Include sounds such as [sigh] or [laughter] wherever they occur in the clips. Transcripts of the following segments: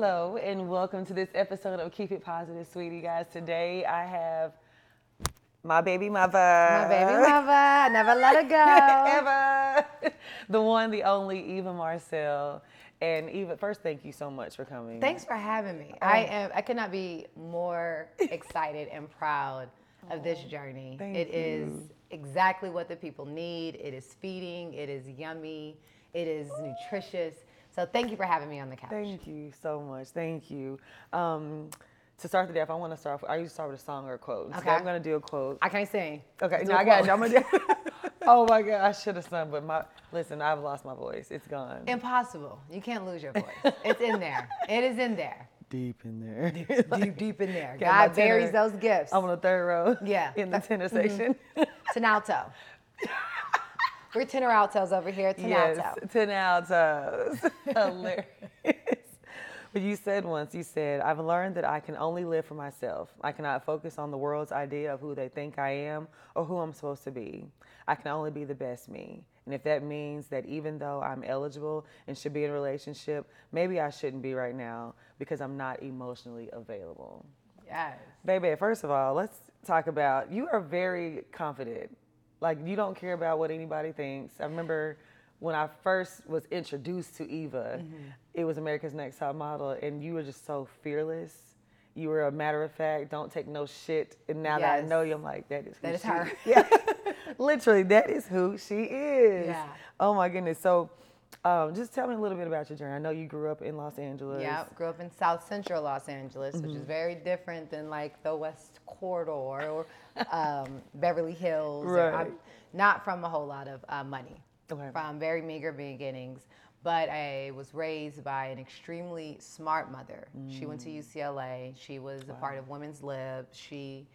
Hello, and welcome to this episode of Keep It Positive, sweetie guys. Today I have my baby mother. My baby mother, never let her go. [laughs] Eva. [laughs] the one, the only Eva Marcille. And Eva, first, thank you so much for coming. Thanks for having me. Oh. I am. I cannot be more [laughs] excited and proud of this journey. Thank It is you. exactly what the people need. It is feeding. It is yummy. It is nutritious. So thank you for having me on the couch. Thank you so much. Thank you. Um, to start the day off, I want to start. I usually start with a song or a quote. So Okay. I'm going to do a quote. I can't sing. Okay, Do no, a I got quote. you. I'm gonna do. [laughs] [laughs] oh my god, I should have sung, but my listen, I've lost my voice. It's gone. Impossible. You can't lose your voice. it's in there. It is in there. Deep in there. Deep, [laughs] deep in there. Got my God buries tenor. those gifts. I'm on the third row. Yeah. In the tenor section. Ten alto. We're tenor altos over here. Ten yes. Ten altos. [laughs] Hilarious. But you said once, you said, I've learned that I can only live for myself. I cannot focus on the world's idea of who they think I am or who I'm supposed to be. I can only be the best me. And if that means that even though I'm eligible and should be in a relationship, maybe I shouldn't be right now because I'm not emotionally available. Yes. Baby, first of all, let's talk about you are very confident. Like you don't care about what anybody thinks. I remember when I first was introduced to Eva, mm-hmm. it was America's Next Top Model, and you were just so fearless. You were a matter of fact, don't take no shit. And now that I know you, I'm like, that is who That is her. [laughs] Yeah, literally, that is who she is. Yeah. Oh my goodness. So, um, just tell me a little bit about your journey. I know you grew up in Los Angeles. Yeah, grew up in South Central Los Angeles, which is very different than like the West Corridor or um, [laughs] Beverly Hills. Right. I'm not from a whole lot of uh, money, Okay. from very meager beginnings. But I was raised by an extremely smart mother. She went to UCLA. She was a part of Women's Lib. She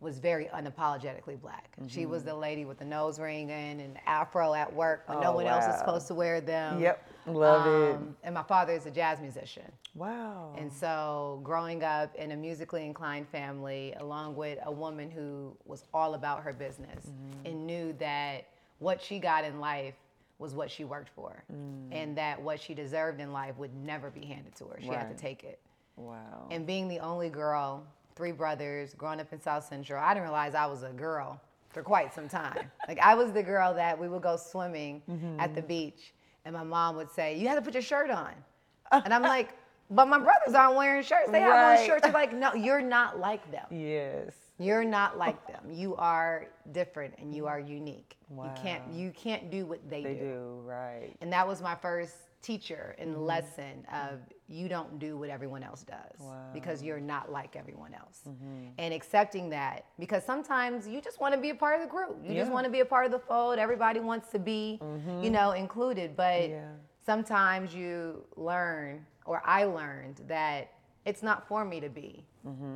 was very unapologetically black. She was the lady with the nose ring and the afro at work no Oh, one else was wow. supposed to wear them. Yep, love it. Um, And my father is a jazz musician. Wow. And so, growing up in a musically inclined family, along with a woman who was all about her business Mm-hmm. and knew that what she got in life was what she worked for, Mm. and that what she deserved in life would never be handed to her. She had to take it. wow. And being the only girl, three brothers, growing up in South Central, I didn't realize I was a girl for quite some time. [laughs] like I was the girl that we would go swimming at the mm-hmm. beach, and my mom would say, "You have to put your shirt on," [laughs] and I'm like, "But my brothers aren't wearing shirts. They have Right. on shirts." They're like, [laughs] "No, you're not like them. yes. You're not like them. You are different, and you are unique. You can't you can't do what they, They do." do, right. And that was my first teacher and Mm-hmm. lesson of you don't do what everyone else does because you're not like everyone else. Mm-hmm. And accepting that because sometimes you just want to be a part of the group. You just want to be a part of the fold. Everybody wants to be, you know, included. But Mm-hmm. Yeah. sometimes you learn, or I learned that it's not for me to be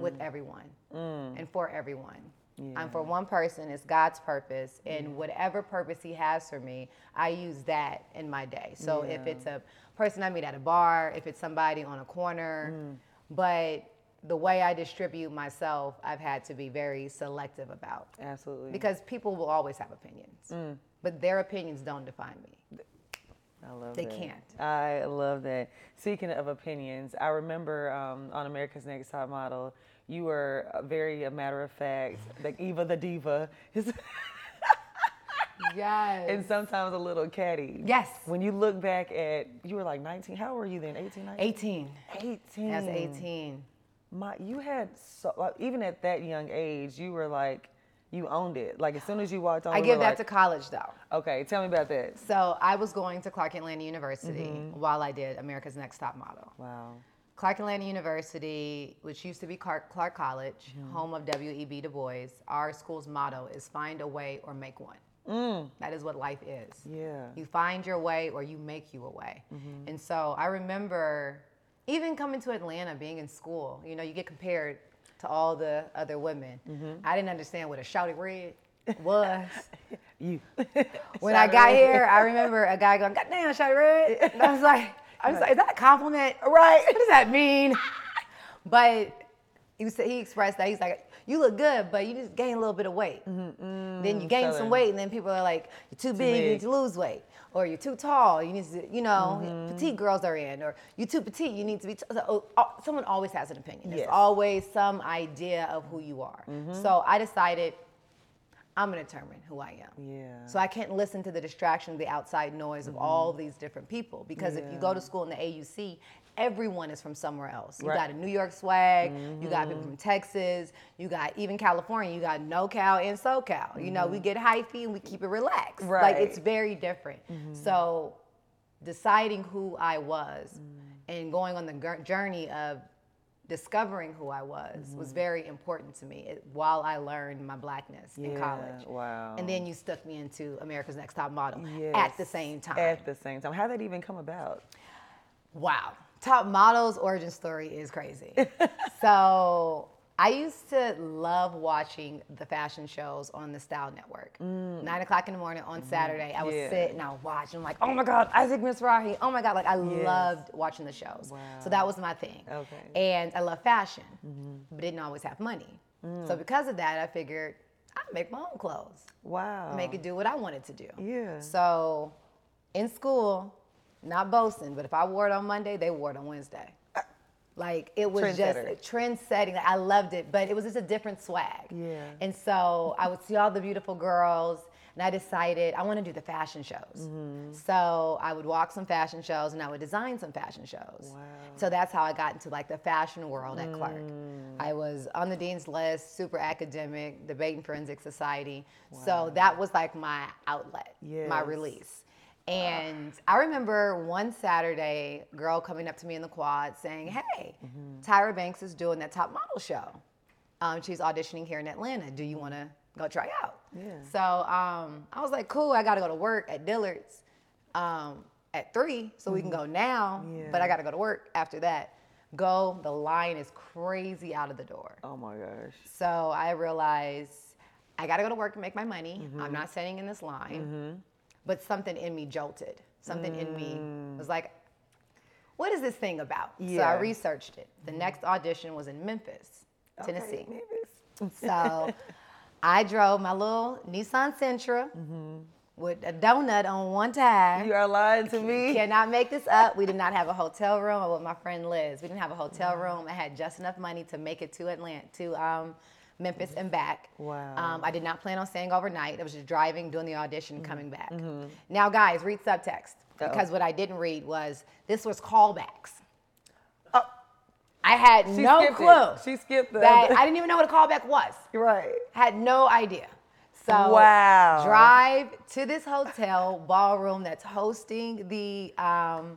with everyone and for everyone. I'm for one person, it's God's purpose, and whatever purpose He has for me, I use that in my day. So if it's a person I meet at a bar, if it's somebody on a corner, but the way I distribute myself, I've had to be very selective about Absolutely. because people will always have opinions, but their opinions don't define me. I love they that. can't. I love that. Speaking of opinions, I remember um, on America's Next Top Model, you were very a matter of fact, like Eva the diva, [laughs] Yes. and sometimes a little catty. Yes. When you look back at, you were like 19. How old were you then? 18, 19? 18. 18. That's 18. My, you had so like, even at that young age, you were like, you owned it. Like as soon as you walked on, I give that like, to college though. Okay, tell me about that. So I was going to Clark Atlanta University Mm-hmm. while I did America's Next Top Model. Wow. Clark Atlanta University, which used to be Clark, Clark College, Mm-hmm. home of W.E.B. Du Bois, our school's motto is find a way or make one. That is what life is. Mm. Yeah. You find your way or you make you a way. And so I remember even coming to Atlanta, being in school, you know, you get compared to all the other women. I didn't understand what a shouty red was. [laughs] You. when I got here, I remember a guy going, God damn, shouty red. [laughs] And I was like, I was like, is that a compliment? Right. [laughs] What does that mean? [laughs] But he, was, he expressed that. He's like, you look good, but you just gain a little bit of weight. Mm-hmm, mm-hmm. then you gain some weight, and then people are like, you're too big, you need to lose weight. Or you're too tall, you need to, you know, mm-hmm. petite girls are in. Or you're too petite, you need to be. T- so, oh, oh, someone always has an opinion. There's Yes. always some idea of who you are. So I decided I'm gonna determine who I am. Yeah. So I can't listen to the distraction, the outside noise of all mm-hmm. these different people. Because if you go to school in the AUC, everyone is from somewhere else. You Right. got a New York swag, you got people mm-hmm. from Texas, you got even California, you got NoCal and SoCal. You know, we mm-hmm. get hyphy and we keep it relaxed. Right. Like it's very different. So deciding who I was mm. and going on the journey of discovering who I was was mm-hmm. very important to me it- while I learned my blackness in college. wow. And then you stuck me into America's Next Top Model at the same time. At the same time. How did that even come about? Wow. Top Model's origin story is crazy. [laughs] so I used to love watching the fashion shows on the Style Network. Nine o'clock in the morning on Saturday, I would Mm. Yeah. sit and I would watch. And I'm like, oh my God, Isaac Mizrahi. Oh my God. Like, I Yes. loved watching the shows. Wow. So that was my thing. Okay. Mm-hmm. And I love fashion, but didn't always have money. Mm. So because of that, I figured I'd make my own clothes, Wow. make it do what I wanted to do. Yeah. So in school, not boasting, but if I wore it on Monday, they wore it on Wednesday. Like it was just trend setting. I loved it, but it was just a different swag. Yeah. And so I would see all the beautiful girls, and I decided I want to do the fashion shows. Mm-hmm. So I would walk some fashion shows, and I would design some fashion shows. Wow. So that's how I got into like the fashion world at Clark. Mm. I was on the dean's list, super academic, debating forensic society. Wow. So that was like my outlet, my release. And I remember one Saturday, girl coming up to me in the quad saying, "Hey, Tyra Banks is doing that top model show. Um, she's auditioning here in Atlanta. Do you want to go try out?" Yeah. So um, I was like, "Cool. I got to go to work at Dillard's um, at three, so we can go now. But I got to go to work after that. Go. The line is crazy out of the door. Oh my gosh. So I realized I got to go to work and make my money. I'm not sitting in this line. But something in me jolted. Something in me mm. was like, what is this thing about? So I researched it. The next mm-hmm. audition was in Memphis, Tennessee. Okay, Memphis. So I drove my little Nissan Sentra mm-hmm. with a donut on one tire. You are lying to me. Cannot make this up. We did not have a hotel room. I with my friend Liz. We didn't have a hotel mm-hmm. room. I had just enough money to make it to Atlanta, to um, Memphis and back. Wow. Um, I did not plan on staying overnight. I was just driving, doing the audition, Mm-hmm. coming back. Now, guys, read subtext Uh-oh. because what I didn't read was this was callbacks. I had She no skipped it. clue. She skipped the that. I didn't even know what a callback was. [laughs] right. Had no idea. So Wow. drive to this hotel ballroom that's hosting the um,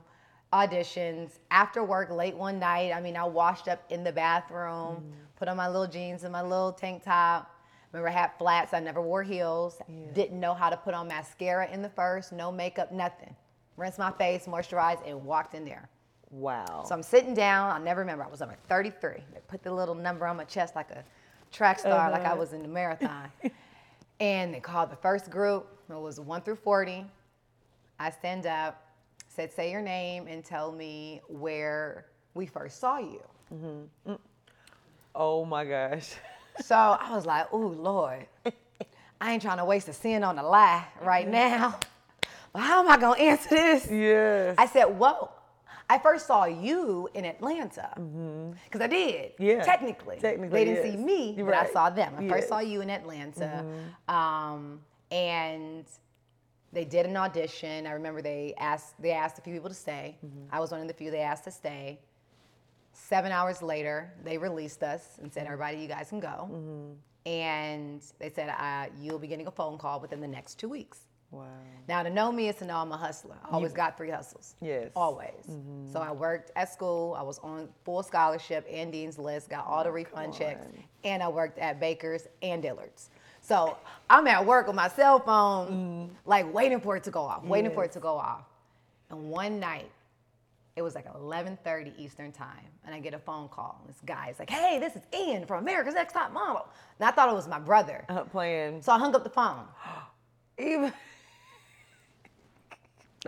auditions after work late one night. I mean, I washed up in the bathroom, put on my little jeans and my little tank top. Remember, I had flats. I never wore heels. Didn't know how to put on mascara in the first. No makeup, nothing. Rinsed my face, moisturized, and walked in there. Wow. So I'm sitting down. I'll never remember. I was number 33. They put the little number on my chest like a track star, like I uh-huh. was in the marathon. [laughs] and they called the first group. It was one through 40. I stand up, said, say your name and tell me where we first saw you. Mm-hmm. Oh my gosh. [laughs] So I was like, ooh, Lord, I ain't trying to waste a sin on a lie right now. But how am I going to answer this? Yes. I said, whoa. I first saw you in Atlanta. Because I did. Mm-hmm. Yeah. Technically. Technically, They didn't yes. see me, but I saw them. I Yes. first saw you in Atlanta. Um, and they did an audition. I remember they asked they asked a few people to stay. I was one of the few they asked to stay. Seven hours later, they released us and said, mm-hmm. "Everybody, you guys can go." Mm-hmm. And they said, uh, "You'll be getting a phone call within the next two weeks." wow. Now, to know me is to know I'm a hustler. I always got three hustles. Yes. Always. Mm-hmm. So I worked at school. I was on full scholarship and Dean's List, got all the oh, refund checks, and I worked at Baker's and Dillard's. So I'm at work with my cell phone, like waiting for it to go off, waiting for it to go off. And one night, it was like 11:30 Eastern time, and I get a phone call. This guy's like, "Hey, this is Ian from America's Next Top Model," and I thought it was my brother. Uh, playing. So I hung up the phone. [gasps] Even.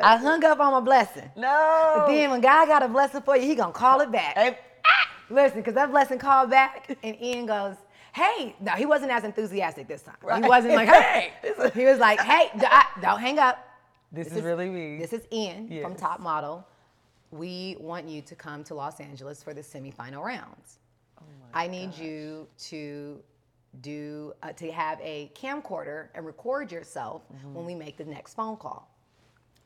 I hung up on my blessing. No. But then when God got a blessing for you, he gonna call it back. Hey, Listen, because that blessing called back, and Ian goes, hey. No, he wasn't as enthusiastic this time. Right. He wasn't like, [laughs] hey. he was like, hey, don't hang up. This, is, really me. This is Ian from Top Model. We want you to come to Los Angeles for the semifinal rounds. Oh I need you to do uh, to have a camcorder and record yourself Mm-hmm. when we make the next phone call.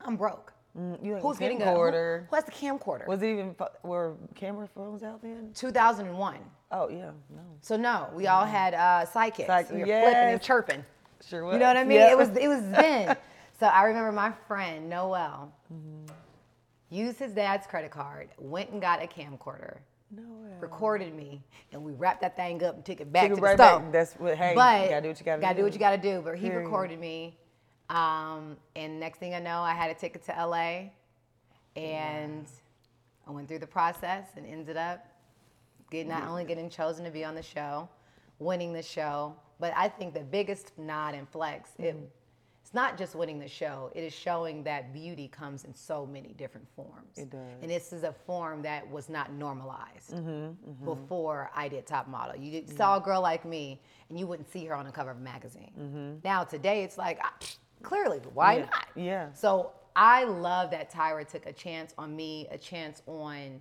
I'm broke. Mm, Who's getting a camcorder? Who, who has the camcorder? Was it even were camera phones out then? 2001. Oh yeah, no, So no, we all had uh, sidekicks. Psych- we were flipping and chirping. sure was. You know what I mean? Yeah. It was it was [laughs] then. so I remember my friend Noel Mm-hmm. Used his dad's credit card, went and got a camcorder, no way. recorded me, and we wrapped that thing up and took it back Took it to right the back. That's what. Hey, but you gotta do what you gotta, gotta do. do what you gotta do. But he Period. recorded me, um, and next thing I know, I had a ticket to LA, and I went through the process and ended up get not only getting chosen to be on the show, winning the show, but I think the biggest nod and flex it. It's not just winning the show; it is showing that beauty comes in so many different forms. It does. and this is a form that was not normalized Mm-hmm, before I did Top Model. You did, saw a girl like me, and you wouldn't see her on the cover of a magazine. Now today, it's like clearly, why Mm-hmm. Yeah, not? yeah. So I love that Tyra took a chance on me, a chance on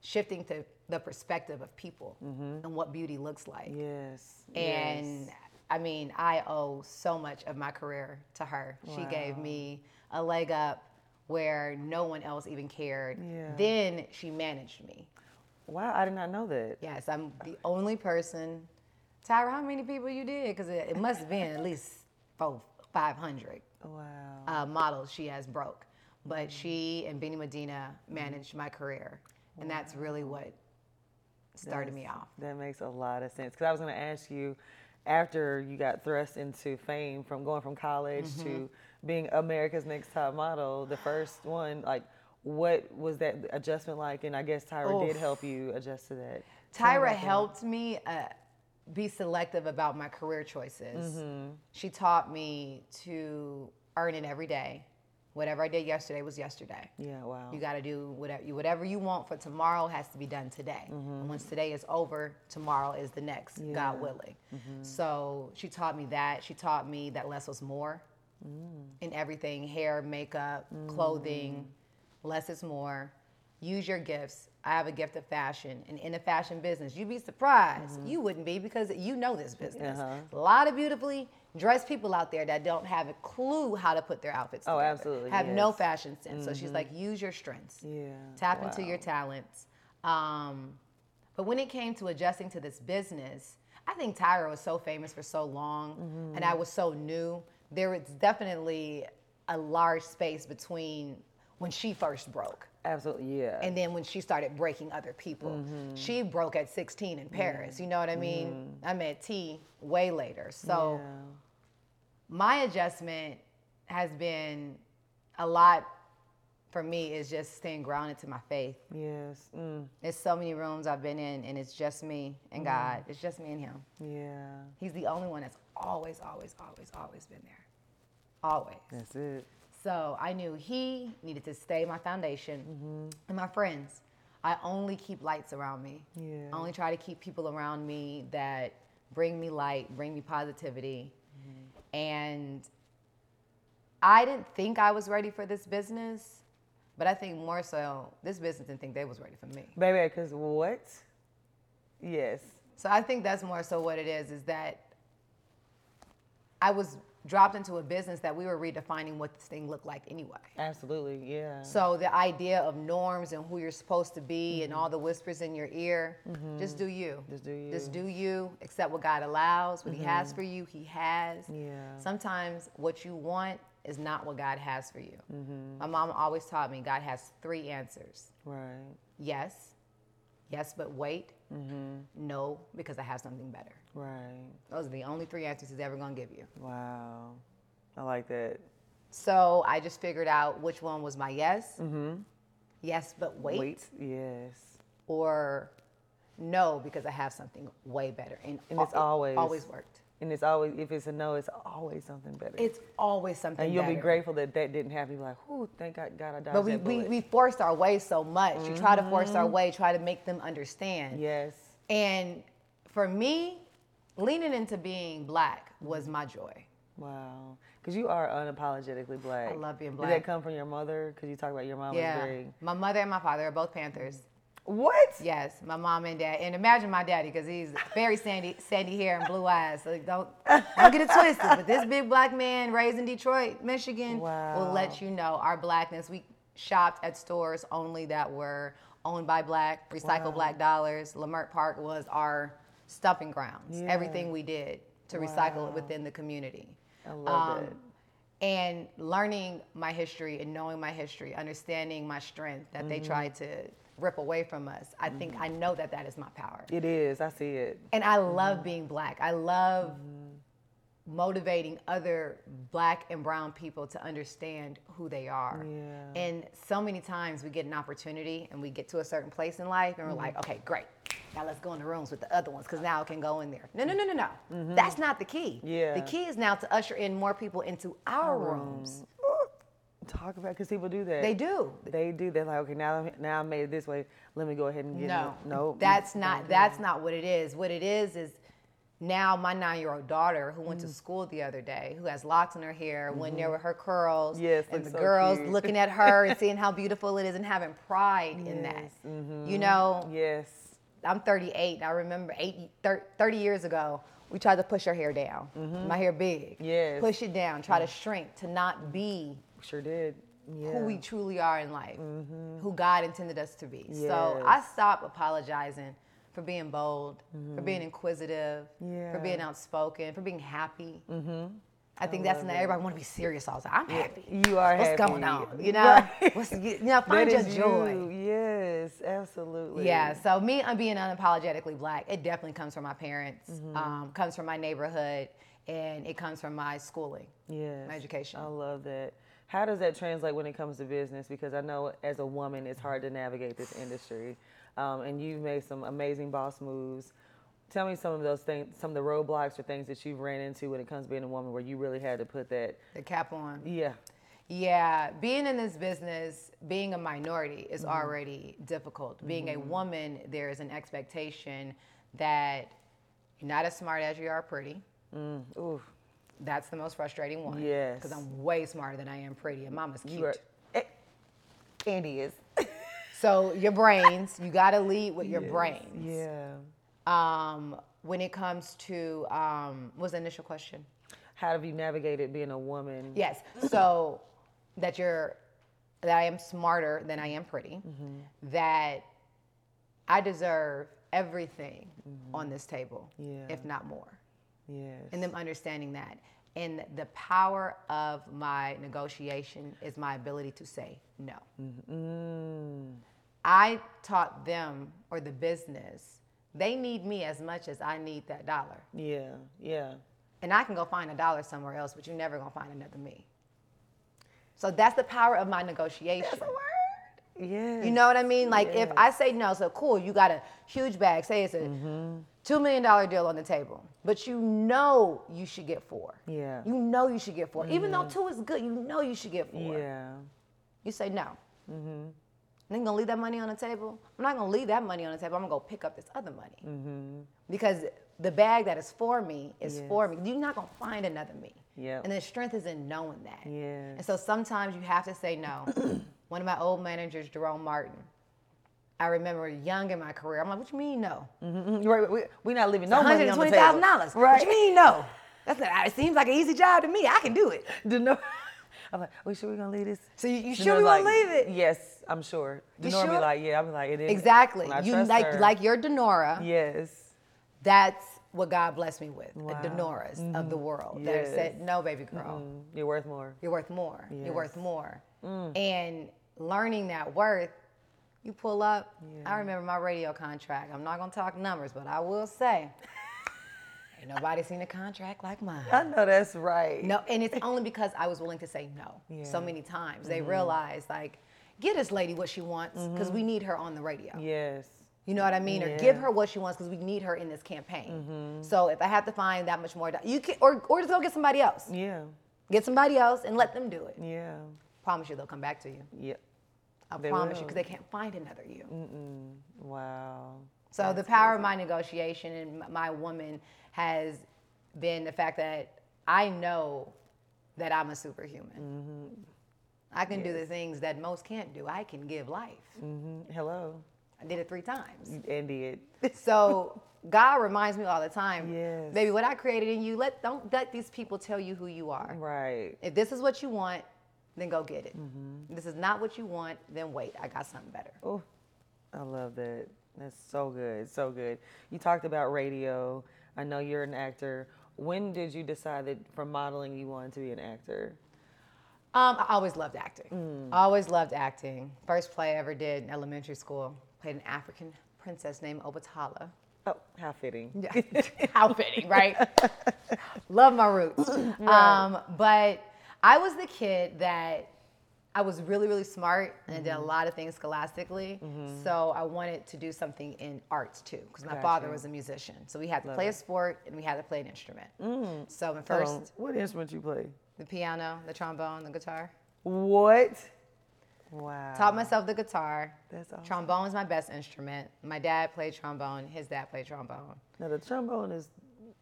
shifting to the perspective of people and what beauty looks like. Yes. And yes. I mean, I owe so much of my career to her. She gave me a leg up where no one else even cared. Yeah. Then she managed me. Wow, I did not know that. Yes, I'm the only person. Tyra, how many people you did? Because it, it must have been at least four, 500 Wow. uh, models she has broke. But she and Benny Medina managed my career. And that's really what started me off. That makes a lot of sense. Because I was going to ask you, after you got thrust into fame from going from college Mm-hmm. to being America's Next Top Model, the first one, like, what was that adjustment like? And I guess Tyra did help you adjust to that. Tyra helped me uh, be selective about my career choices. Mm-hmm. She taught me to earn it every day. Whatever I did yesterday was yesterday. Yeah, wow. You got to do whatever you, whatever you want for tomorrow has to be done today. Mm-hmm. And once today is over, tomorrow is the next, Yeah. God willing. Mm-hmm. So she taught me that. She taught me that less was more mm. in everything hair, makeup, clothing. Mm. Less is more. Use your gifts. I have a gift of fashion. And in the fashion business, you'd be surprised. Mm-hmm. You wouldn't be because you know this business. Uh-huh. A lot of beautifully dressed people out there that don't have a clue how to put their outfits together. Oh, absolutely, Have no yes. Mm-hmm. fashion sense. So she's like, use your strengths. Yeah. Tap into your talents. Um, but when it came to adjusting to this business, I think Tyra was so famous for so long Mm-hmm. and I was so new. There was definitely a large space between when she first broke Absolutely, yeah. and then when she started breaking other people. Mm-hmm. She broke at 16 in Paris. You know what I mean? I met T way later. So yeah. my adjustment has been a lot for me is just staying grounded to my faith. Yes. Mm, There's so many rooms I've been in, and it's just me and God. It's just me and Him. yeah. He's the only one that's always, always, always, always been there. Always. That's it. So I knew He needed to stay my foundation mm-hmm. and my friends. I only keep lights around me. Yeah. I only try to keep people around me that bring me light, bring me positivity. Mm-hmm. And I didn't think I was ready for this business, but I think more so this business didn't think they was ready for me. Baby, because what? Yes. So I think that's more so what it is, is that I was dropped into a business that we were redefining what this thing looked like anyway. Absolutely, yeah. So the idea of norms and who you're supposed to be and all the whispers in your ear, mm-hmm. just do you. Just do you. Just do you. Accept what God allows, what He has mm-hmm. for you, He has. Yeah. Sometimes what you want is not what God has for you. Mm-hmm. My mom always taught me God has three answers: Right. yes, yes, but wait, no, because I have something better. Right. Those are the only three answers He's ever gonna give you. Wow. I like that. So I just figured out which one was my yes. Mm-hmm. Yes, but wait. Yes. or no because I have something way better. And, And it's it always- always worked. And it's always if it's a no, it's always something better. It's always something. and you'll be grateful that that didn't happen. You're like, "Whoo, thank God, God I dodged But we, we, we forced our way so much. You try to force our way, try to make them understand. yes. And for me, leaning into being black was my joy. Wow. Because you are unapologetically black. I love being black. Did that come from your mother? Because you talk about your mom was Yeah. very. My mother and my father are both Panthers. What? Yes, my mom and dad. And imagine my daddy, because he's very sandy, sandy hair and blue eyes. So don't, don't get it twisted. But this big black man raised in Detroit, Michigan, will let you know our blackness. We shopped at stores only that were owned by black, recycled Wow. black dollars. Leimert Park was our stumping grounds. Yeah. Everything we did to recycle it within the community. I love Um, it. and learning my history and knowing my history, understanding my strength that they mm-hmm. tried to rip away from us, I think mm-hmm. I know that that is my power. It is. I see it. And I love mm-hmm. being black. I love motivating other black and brown people to understand who they are. Yeah. And so many times we get an opportunity and we get to a certain place in life and we're like, okay, great. Now let's go in the rooms with the other ones because now I can go in there. No, no, no, no, no. That's not the key. Yeah. The key is now to usher in more people into our, rooms. Talk about because people do that. They do. They do. They're like, okay, now now I made it this way. Let me go ahead and get No, it. No, that's not. That's not what it is. What it is is now my nine-year-old daughter who Mm. went to school the other day, who has locks in her hair, went there with her curls, Mm-hmm. Yes, and the so girls cute. looking at [laughs] her and seeing how beautiful it is and having pride in that. Yes, mhm. You know, Yes. I'm 38. I remember eight, 30 years ago, we tried to push our hair down. Mm-hmm. My hair big. Mm-hmm. Yes. Push it down. Try to mm. shrink to not be Sure did. Yeah. who we truly are in life, mm-hmm. who God intended us to be. So I stopped apologizing for being bold, for being mm-hmm. inquisitive, for being outspoken, for being happy. I think that's not everybody want to be serious all the time. I'm happy. You are What's happy. going on? You know. [laughs] What's, you know, find your joy. you. Yes, absolutely. Yeah, so me uh, being unapologetically black, it definitely comes from my parents, Mm-hmm. um, comes from my neighborhood, and it comes from my schooling. Yes. My education. I love that. How does that translate when it comes to business? Because I know as a woman, it's hard to navigate this industry. Um, and you've made some amazing boss moves. Tell me some of those things, some of the roadblocks or things that you've ran into when it comes to being a woman where you really had to put that, The cap on. yeah. Yeah, being in this business, being a minority is already difficult. Being a woman, there is an expectation that you're not as smart as you are pretty. Mm, ooh, That's the most frustrating one. Yes. Because I'm way smarter than I am pretty, and mama's cute. you are. Eh, Andy is. So your brains, you got to lead with your Yes, brains. Yeah. Um, when it comes to, um, was the initial question? How have you navigated being a woman? Yes. So that you're that I am smarter than I am pretty. Mm-hmm. That I deserve everything on this table, Mm-hmm. Yeah. if not more. Yes. And them understanding that. And the power of my negotiation is my ability to say no. Mm, I taught them or the business, they need me as much as I need that dollar. yeah. Yeah. And I can go find a dollar somewhere else, but you're never gonna find another me. So that's the power of my negotiation. That's a word. Yeah. You know what I mean? Like if I say no, so cool, you got a huge bag, say it's a Mm-hmm. two million dollar deal on the table, but you know you should get four. Yeah. You know you should get 4 Even though two is good, you know you should get four. Yeah. You say no. Mm-hmm. Then gonna leave that money on the table. I'm not gonna leave that money on the table. I'm gonna go pick up this other money Mm-hmm. because the bag that is for me is Yes. for me. You're not gonna find another me. Yep. And the strength is in knowing that. Yes. And so sometimes you have to say no. [clears throat] One of my old managers, Jerome Martin. I remember young in my career. I'm like, what you mean no? Mhm. Right, we, we're not leaving no money on the table. $120,000. Right. What you mean no? That's not, it seems like an easy job to me. I can do it. Denora, [laughs] I'm like, we sure we gonna leave this? So you, you sure we like, to leave it? Yes, I'm sure. You Denora be like, yeah, I'm like, it is. Exactly. You like her. like your Denora. Yes. That's what God blessed me with. Wow. The Denoras of the world that have said, no, baby girl. Mm, you're worth more. You're worth more. You're worth Yes. more. And learning that worth, you pull up. I remember my radio contract. I'm not gonna talk numbers, but I will say, [laughs] ain't nobody seen a contract like mine. I know that's right. No, and it's only because I was willing to say no so Yeah. Mm-hmm. many times. They realized like, get this lady what she wants because we need her on the radio. Yes. You know what I mean? Or give Mm-hmm. her what she wants because we need her in this campaign. So if I have to find that much more, you can, or or just go get somebody else. Yeah. Get somebody else and let them do it. Yeah. Promise you, they'll come back to you. Yep. I They promise you, because they can't find another you. Mm-mm. Wow. So the power of my negotiation and my woman has been the fact that I know that I'm a superhuman. I can do the things that most can't do. I can give life. Mhm. Hello. I did it three times. And did. [laughs] So God reminds me all the time, Yes. baby, what I created in you, let don't let these people tell you who you are. right. If this is what you want, then go get it. This is not what you want, then wait. I got something better. Oh, I love that. That's so good. So good. You talked about radio. I know you're an actor. When did you decide that from modeling you wanted to be an actor? Um, I always loved acting. Always loved acting. First play I ever did in elementary school. Played an African princess named Obatala. Oh, how fitting. Yeah. [laughs] [laughs] How fitting, right? [laughs] Love my roots. [clears throat] Um, but I was the kid that I was really, really smart and I did a lot of things scholastically. So I wanted to do something in arts too, because my father was a musician. So we had to play a sport and we had to play an instrument. So my first, Um, what instrument you play? The piano, the trombone, the guitar. What? Wow. Taught myself the guitar. That's awesome. Trombone is my best instrument. My dad played trombone. His dad played trombone. Now the trombone is,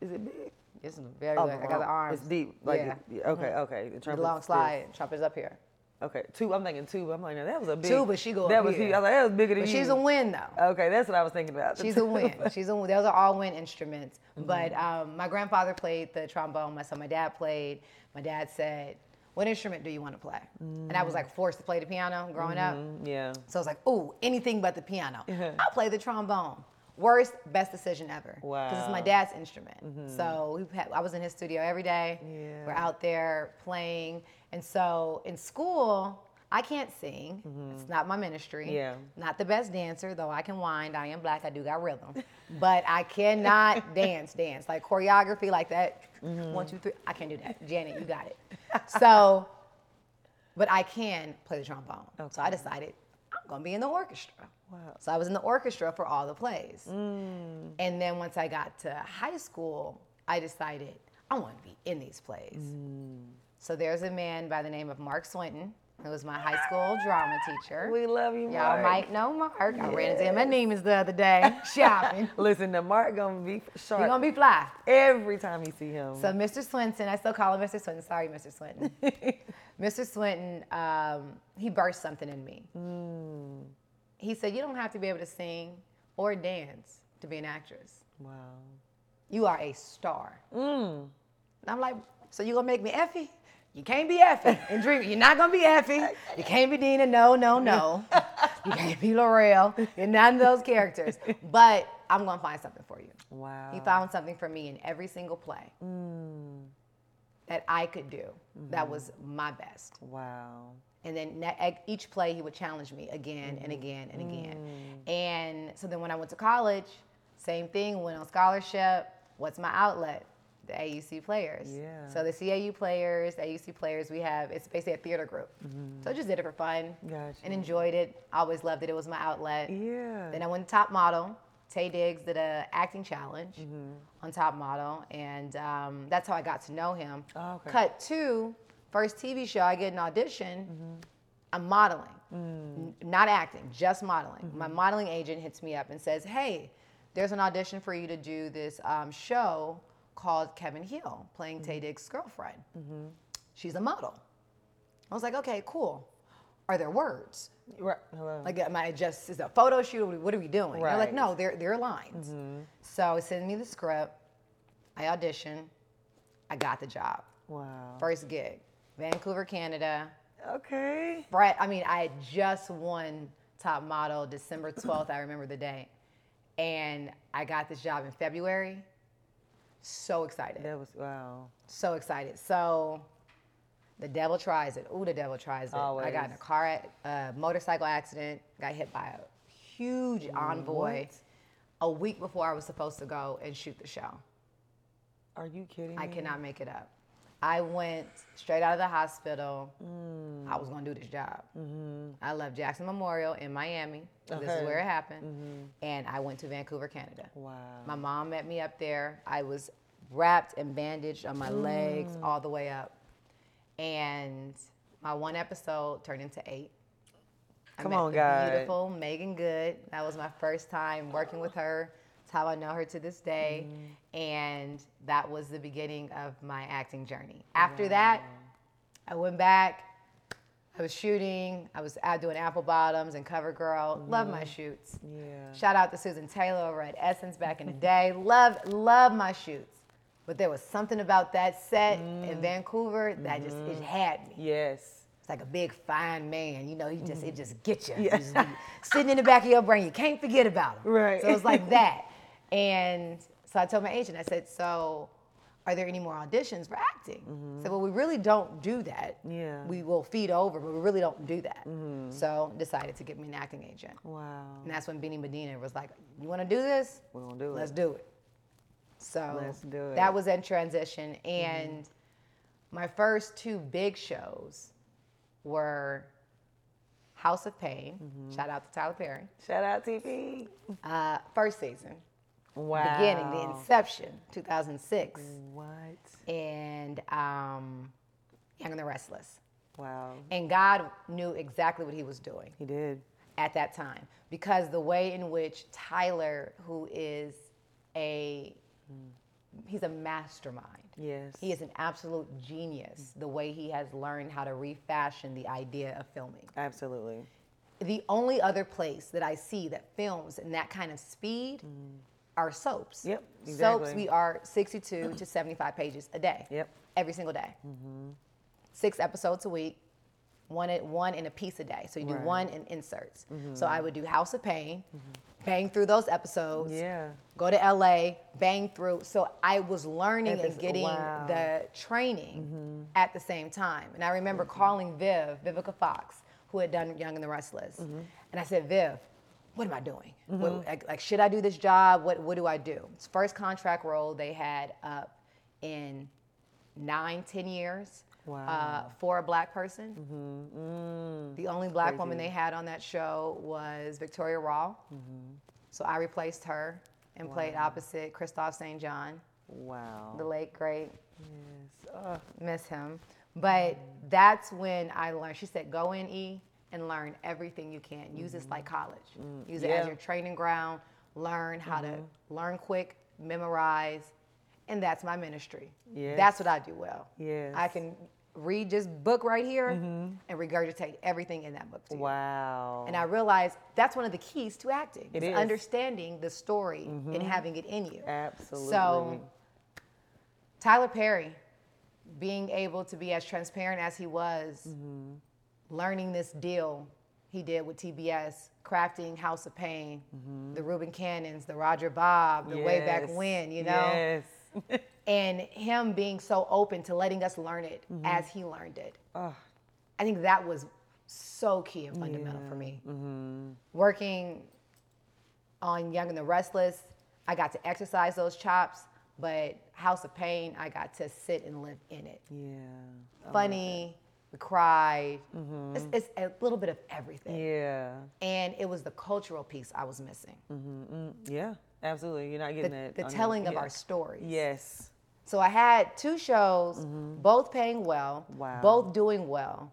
is it big? It's very Oh. I got the oh, arms. It's deep. Like yeah. it- okay, mm-hmm. okay. The The long slide. Trumpet's up here. Okay, two. I'm thinking two. I'm like, no, that was a big. Two, but she go That up was huge. I was like, that was bigger than But you. she's a win though. Okay, that's what I was thinking about. She's a [laughs] win. She's a win. Those are all win instruments. Mm-hmm. But um, my grandfather played the trombone. My son, my dad played. My dad said, "What instrument do you want to play?" And I was like forced to play the piano growing up. Mm, yeah. So I was like, "Ooh, anything but the piano." [laughs] I'll play the trombone. Worst, best decision ever. Wow. Because it's my dad's instrument. So we had, I was in his studio every day. Yeah. We're out there playing. And so in school, I can't sing. Mm-hmm. It's not my ministry. Yeah. Not the best dancer, though I can wind. I am black. I do got rhythm. but I cannot [laughs] dance, dance. Like choreography like that. Mm-hmm. One, two, three. I can't do that. Janet, you got it. So, but I can play the trombone. So I decided I'm going to be in the orchestra. Wow. So I was in the orchestra for all the plays. Mm. And then once I got to high school, I decided I want to be in these plays. Mm. So there's a man by the name of Mark Swinton, who was my high school drama teacher. We love you, Y'all Mark. might know Mark. I ran into him at Neiman's the other day [laughs] shopping. Listen, the Mark gonna be sharp You're gonna be fly. every time you see him. So Mr. Swinton, I still call him Mr. Swinton. Sorry, Mr. Swinton. [laughs] Mr. Swinton, um, he burst something in me. He said, "You don't have to be able to sing or dance to be an actress. wow. You are a star." Mm. And I'm like, "So you gonna make me Effie? You can't be Effie and Dream. You're not gonna be Effie. You can't be Deena. No, no, no. You can't be Lorrell. You're none of those characters. But I'm gonna find something for you." Wow. He found something for me in every single play mm. that I could do that mm-hmm. was my best. Wow. And then ne- each play, he would challenge me again and mm-hmm. again and again. Mm. And so then when I went to college, same thing, went on scholarship. What's my outlet? The AUC players. Yeah. So the CAU players, the AUC players, we have, it's basically a theater group. So I just did it for fun Gotcha. and enjoyed it. Always loved it. It was my outlet. Yeah. Then I went to Top Model. Taye Diggs did a acting challenge Mm-hmm. on Top Model, and um, that's how I got to know him. Oh, okay. Cut to, first TV show, I get an audition. Mm-hmm. I'm modeling, Mm. N- not acting, just modeling. My modeling agent hits me up and says, "Hey, there's an audition for you to do this um, show called Kevin Hill, playing Mm-hmm. Taye Diggs' girlfriend. She's a model." I was like, "Okay, cool. Are there words?" Right. Hello. Like, am I just is it a photo shoot? What are we doing? Right. They're like, no, they're they're lines. So send me the script. I audition. I got the job. wow. First gig, Vancouver, Canada. Okay. Brett, I mean, I had just won Top Model December 12th. I remember the day, and I got this job in February. So excited. That was wow. So excited. So the devil tries it. Ooh, the devil tries it. I got in a car, ac- uh, motorcycle accident, got hit by a huge envoy What? a week before I was supposed to go and shoot the show. Are you kidding I me? cannot make it up. I went straight out of the hospital. Mm. I was going to do this job. I left Jackson Memorial in Miami. 'cause This is Mm-hmm. Where it happened. And I went to Vancouver, Canada. Wow. My mom met me up there. I was wrapped and bandaged on my legs Mm. all the way up. And my one episode turned into eight. Come on, God. beautiful Meagan Good. That was my first time working with her. That's how I know her to this day. And that was the beginning of my acting journey. After that, I went back. I was shooting. I was out doing Apple Bottoms and Cover Girl. Love my mm-hmm. shoots. Yeah. Shout out to Susan Taylor over at Essence back in the day. [laughs] Love, love my shoots. But there was something about that set in mm. Vancouver that just it mm-hmm. had me. Yes. It's like a big fine man, you know. He just it mm-hmm. just gets you. Yeah. Just sitting in the back of your brain. You can't forget about him. [laughs] Right. So it's like that. And so I told my agent, I said, so are there any more auditions for acting? I said, well, we really don't do that. Yeah. We will feed over, but we really don't do that. Mm-hmm. So decided to get me an acting agent. Wow. And that's when Benny Medina was like, you want to do this? We're gonna do it. Let's do it. So Let's do it. that was in transition. And mm-hmm. my first two big shows were House of Payne. Shout out to Tyler Perry. Shout out TP. Uh, first season, Wow. beginning, the inception, 2006. What? And um, Young and the Restless. Wow. And God knew exactly what he was doing. He did. at that time because the way in which Tyler, who is a he's a mastermind. Yes. He is an absolute genius. The way he has learned how to refashion the idea of filming. Absolutely. The only other place that I see that films in that kind of speed are soaps. Yep, Soaps we are 62 to 75 pages a day. Yep. Every single day. Mm-hmm. Six episodes a week, one at one in a piece a day. So you do Right. one in inserts. So mm-hmm. I would do House of Payne, mm-hmm. bang through those episodes. Yeah. Go to LA, bang through. So I was learning and getting wow. the training at the same time. And I remember calling Viv, Vivica Fox, who had done Young and the Restless. And I said, Viv, what am I doing? What, like, like, should I do this job? What, what do I do? It's first contract role they had up in nine, ten years Wow. uh, for a black person. Mm, The only black woman they had on that show was Victoria Raw. So I replaced her and played opposite Kristoff St. John, wow. the late great. yes. Oh, Miss him. But that's when I learned. She said, "Go in E and learn everything you can. Use this like mm-hmm. college. Mm, Use it as your training ground. Learn how to mm-hmm. learn quick, memorize, and that's my ministry. Yes. That's what I do well. Yes. I can read this book right here mm-hmm. and regurgitate everything in that book to you. wow. And I realized that's one of the keys to acting. It is is. understanding the story and having it in you. Absolutely. So, Tyler Perry, being able to be as transparent as he was, learning this deal he did with TBS, crafting House of Payne, the Reuben Cannons, the Roger Bobb, the way back when, you know, Yes. [laughs] and him being so open to letting us learn it as he learned it. oh, I think that was so key and fundamental for me. Working on Young and the Restless, I got to exercise those chops, but House of Payne, I got to sit and live in it. yeah. Funny, we cried. It's, mm-hmm. it's a little bit of everything. Yeah. And it was the cultural piece I was missing. Mm-hmm, mm, yeah. Absolutely. You're not The, getting that. the on your- telling of yeah. our stories. Yes. So I had two shows, mm-hmm. both paying well, Wow. both doing well.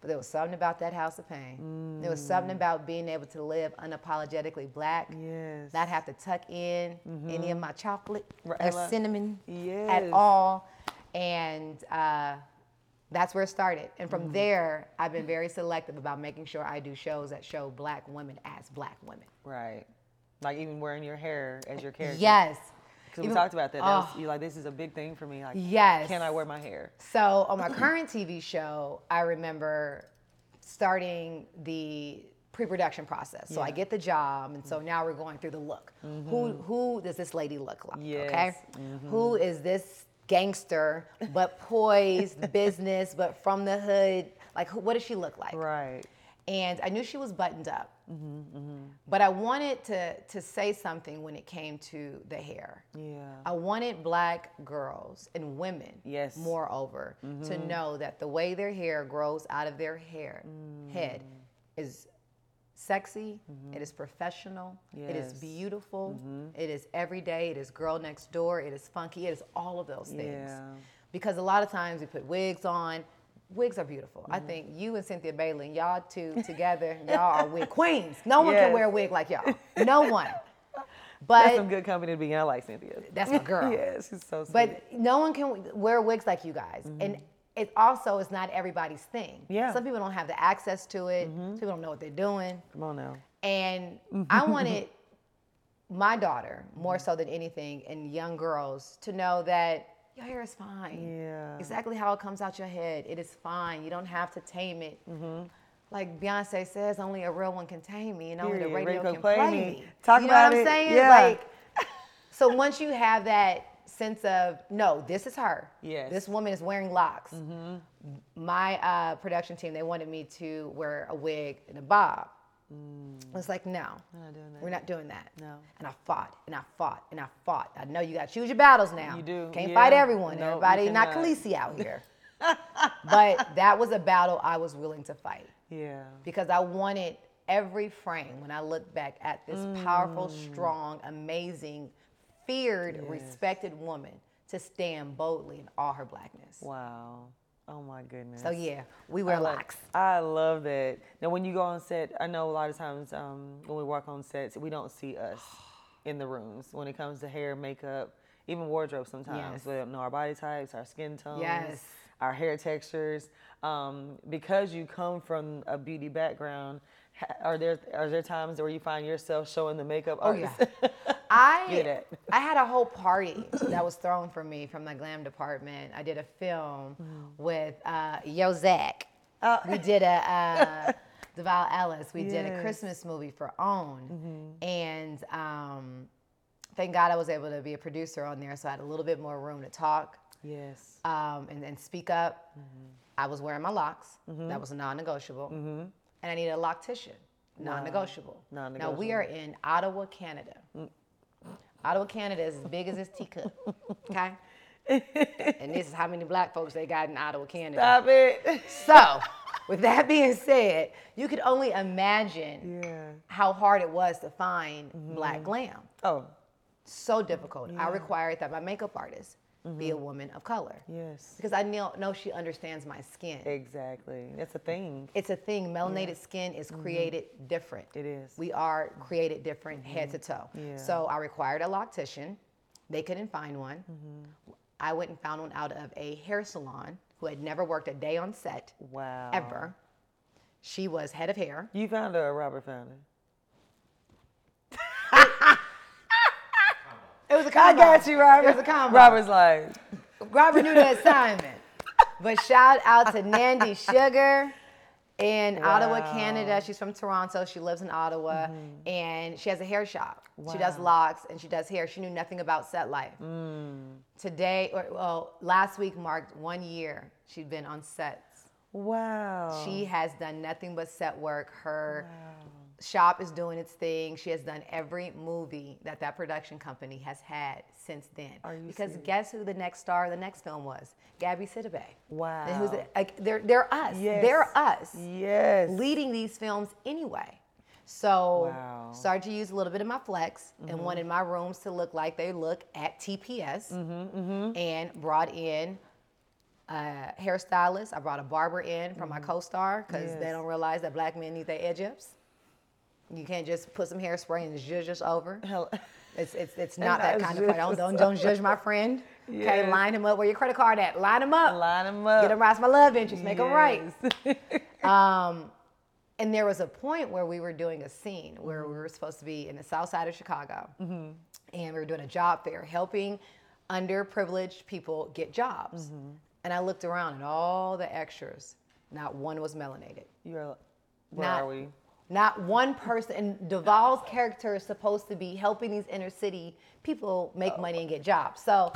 But there was something about that House of Payne. There was something mm. about being able to live unapologetically black, Yes. not have to tuck in any of my chocolate Right. or cinnamon Yes. at all. And uh, that's where it started. And from Mm-hmm. there, I've been very selective about making sure I do shows that show black women as black women. Right. Like even wearing your hair as your character. Yes. Because we Even- talked about that. that was, Oh. you like this is a big thing for me. Like, Yes. can I wear my hair? So on my current TV show, I remember starting the pre-production process. So I get the job, and so now we're going through the look. Who who does this lady look like? Okay, Yes. who is this gangster but poised, [laughs] business but from the hood? Like, who, what does she look like? Right. and I knew she was buttoned up. Mm-hmm, mm-hmm, But I wanted to to say something when it came to the hair. Yeah. I wanted black girls and women, Yes. moreover, to mm-hmm. know that the way their hair grows out of their hair mm. head is sexy, it mm-hmm. is professional, it is Yes. beautiful, mm-hmm. it is everyday, it is girl next door, it is funky, it is all of those things. Yeah. Because a lot of times we put wigs on. Wigs are beautiful. Mm-hmm. I think you and Cynthia Bailey, and y'all two [laughs] together, y'all are wig queens. No one can wear a wig like y'all. [laughs] No one. That's some good company to be in. I like Cynthia. That's my [laughs] girl. yeah, she's so sweet. but no one can wear wigs like you guys, and mm-hmm. It also is not everybody's thing. Mm-hmm. Yeah. Mm-hmm. Some people don't have the access to it. Some people don't know what they're doing. Come on now. And [laughs] I wanted my daughter, more so than anything, and young girls to know that your hair is fine. Yeah. Exactly how it comes out your head. It is fine. You don't have to tame it. Mm-hmm. Like Beyonce says, only a real one can tame me, and only the radio Radio can play play me. me. Talk you know about what I'm it. saying? Yeah. Like, [laughs] so once you have that sense of no, this is her. Yes. This woman is wearing locks. Mm-hmm. My uh, production team, they wanted me to wear a wig and a bob. Mm. I was like, no, We're not doing that. we're not doing that. No. And I fought and I fought and I fought. I know you got to choose your battles now. You do, Can't yeah. fight everyone. No, Everybody, not. Khaleesi out here. [laughs] but that was a battle I was willing to fight Yeah. because I wanted every frame when I look back at this powerful, mm. strong, amazing, feared, Yes. respected woman to stand boldly in all her blackness. Wow. Oh my goodness. So yeah, we wear I love- locks. I love that. Now, when you go on set, I know a lot of times um, when we work on sets, we don't see us [sighs] in the rooms when it comes to hair, makeup, even wardrobe. Sometimes Yes. we don't know our body types, our skin tones, Yes. our hair textures. Um, because you come from a beauty background, [laughs] are there are there times where you find yourself showing the makeup Oh yeah. [laughs] I Get it. I had a whole party that was thrown for me from the glam department. I did a film with uh, Yo Zach. Oh. We did a uh, [laughs] DeVale Ellis. We did a Christmas movie for OWN, and um, thank God I was able to be a producer on there, so I had a little bit more room to talk yes. um, and, and speak up. I was wearing my locks. That was non-negotiable, and I need a loctician. Non-negotiable. Now we are in Ottawa, Canada. Mm. Ottawa, Canada is as big as this teacup. [laughs] Okay. and this is how many black folks they got in Ottawa, Canada. Stop it. So, with that being said, you could only imagine yeah. how hard it was to find mm-hmm. black glam. Oh, So difficult. I required that my makeup artist be a mm-hmm. woman of color yes. because I know, know she understands my skin. Exactly. That's a thing. It's a thing. Melanated skin is mm-hmm. created different. It is. We are created different mm-hmm. head to toe. Yeah. So I required a loctician. They couldn't find one. I went and found one out of a hair salon who had never worked a day on set Wow. ever. She was head of hair. You found her Robert found her? It was a I combo. got you, Robert. It was a combo. Robert's like, Robert knew the assignment. But shout out to Nandy [laughs] Sugar in Ottawa, Canada. She's from Toronto. She lives in Ottawa. Mm-hmm. And she has a hair shop. She does locks and she does hair. She knew nothing about set life. Mm. Today, or, well, last week marked one year she'd been on sets. wow. She has done nothing but set work. Her shop is doing its thing. She has done every movie that that production company has had since then. Are you because serious? guess who the next star of the next film was? Gabby Sidibe. Wow. And who's the- like they're they're us. Yes. They're us Yes. leading these films anyway. So Wow. Mm-hmm. started to use a little bit of my flex and wanted my rooms to look like they look at TPS Mm-hmm, and brought in a hairstylist. I brought a barber in from my co-star because they Mm-hmm. Don't realize that black men need their edge ups. You can't just put some hairspray and zhuzh us over. Hell, It's it's it's [laughs] not that kind of. Don't, don't don't judge my friend. [laughs] Okay, line him up. Where your credit card at? Line him up. line them up. Get him right. My love interest. Make him right. [laughs] Um, and there was a point where we were doing a scene where mm-hmm. we were supposed to be in the south side of Chicago. Mm-hmm. And we were doing a job fair helping underprivileged people get jobs. Mm-hmm. And I looked around and all the extras, not one was melanated. You're, where Not- are we? Not one person. And DeVale's character is supposed to be helping these inner city people make money and get jobs. So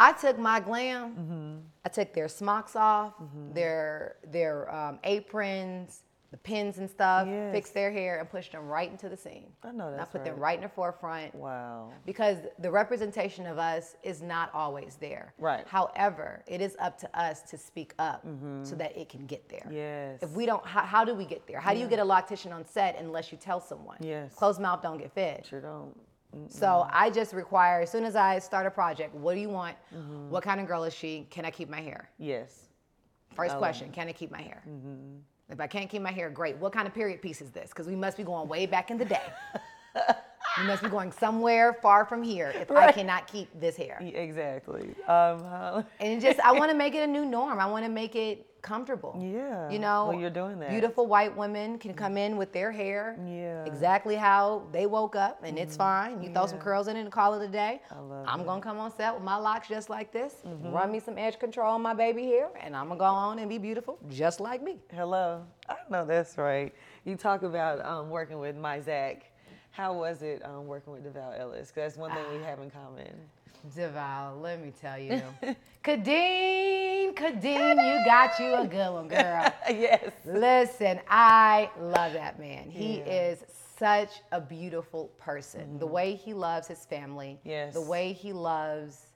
I took my glam. I took their smocks off, their their um, aprons, the pins and stuff, Yes. fixed their hair, and pushed them right into the scene. I know And I that's put them right. right in the forefront Wow. because the representation of us is not always there. Right. However, it is up to us to speak up mm-hmm. so that it can get there. Yes. If we don't, how, how do we get there? How do you get a loctician on set unless you tell someone? Yes. Closed mouth don't get fed. Sure don't. So I just require, as soon as I start a project, what do you want? Mm-hmm. What kind of girl is she? Can I keep my hair? Yes. First love question, can I keep my hair? Mm-hmm. If I can't keep my hair, great. What kind of period piece is this? Because we must be going way back in the day. [laughs] you must be going somewhere far from here if I cannot keep this hair. Exactly. Um, And just, I want to [laughs] make it a new norm. I want to make it comfortable. Yeah. You know, Well, you're doing that. Beautiful white women can come in with their hair Yeah. exactly how they woke up, and it's fine. You throw some curls in it and call it a day. I love I'm gonna come on set with my locks just like this, run me some edge control on my baby hair, and I'm gonna go on and be beautiful just like me. Hello. I know that's right. You talk about um, working with my Zach. How was it um, working with DeVale Ellis? 'Cause that's one thing we have in common. DeVale, let me tell you. [laughs] Khadeen, Khadeen, you got you a good one, girl. [laughs] yes. Listen, I love that man. He Yeah. is such a beautiful person. The way he loves his family, Yes. the way he loves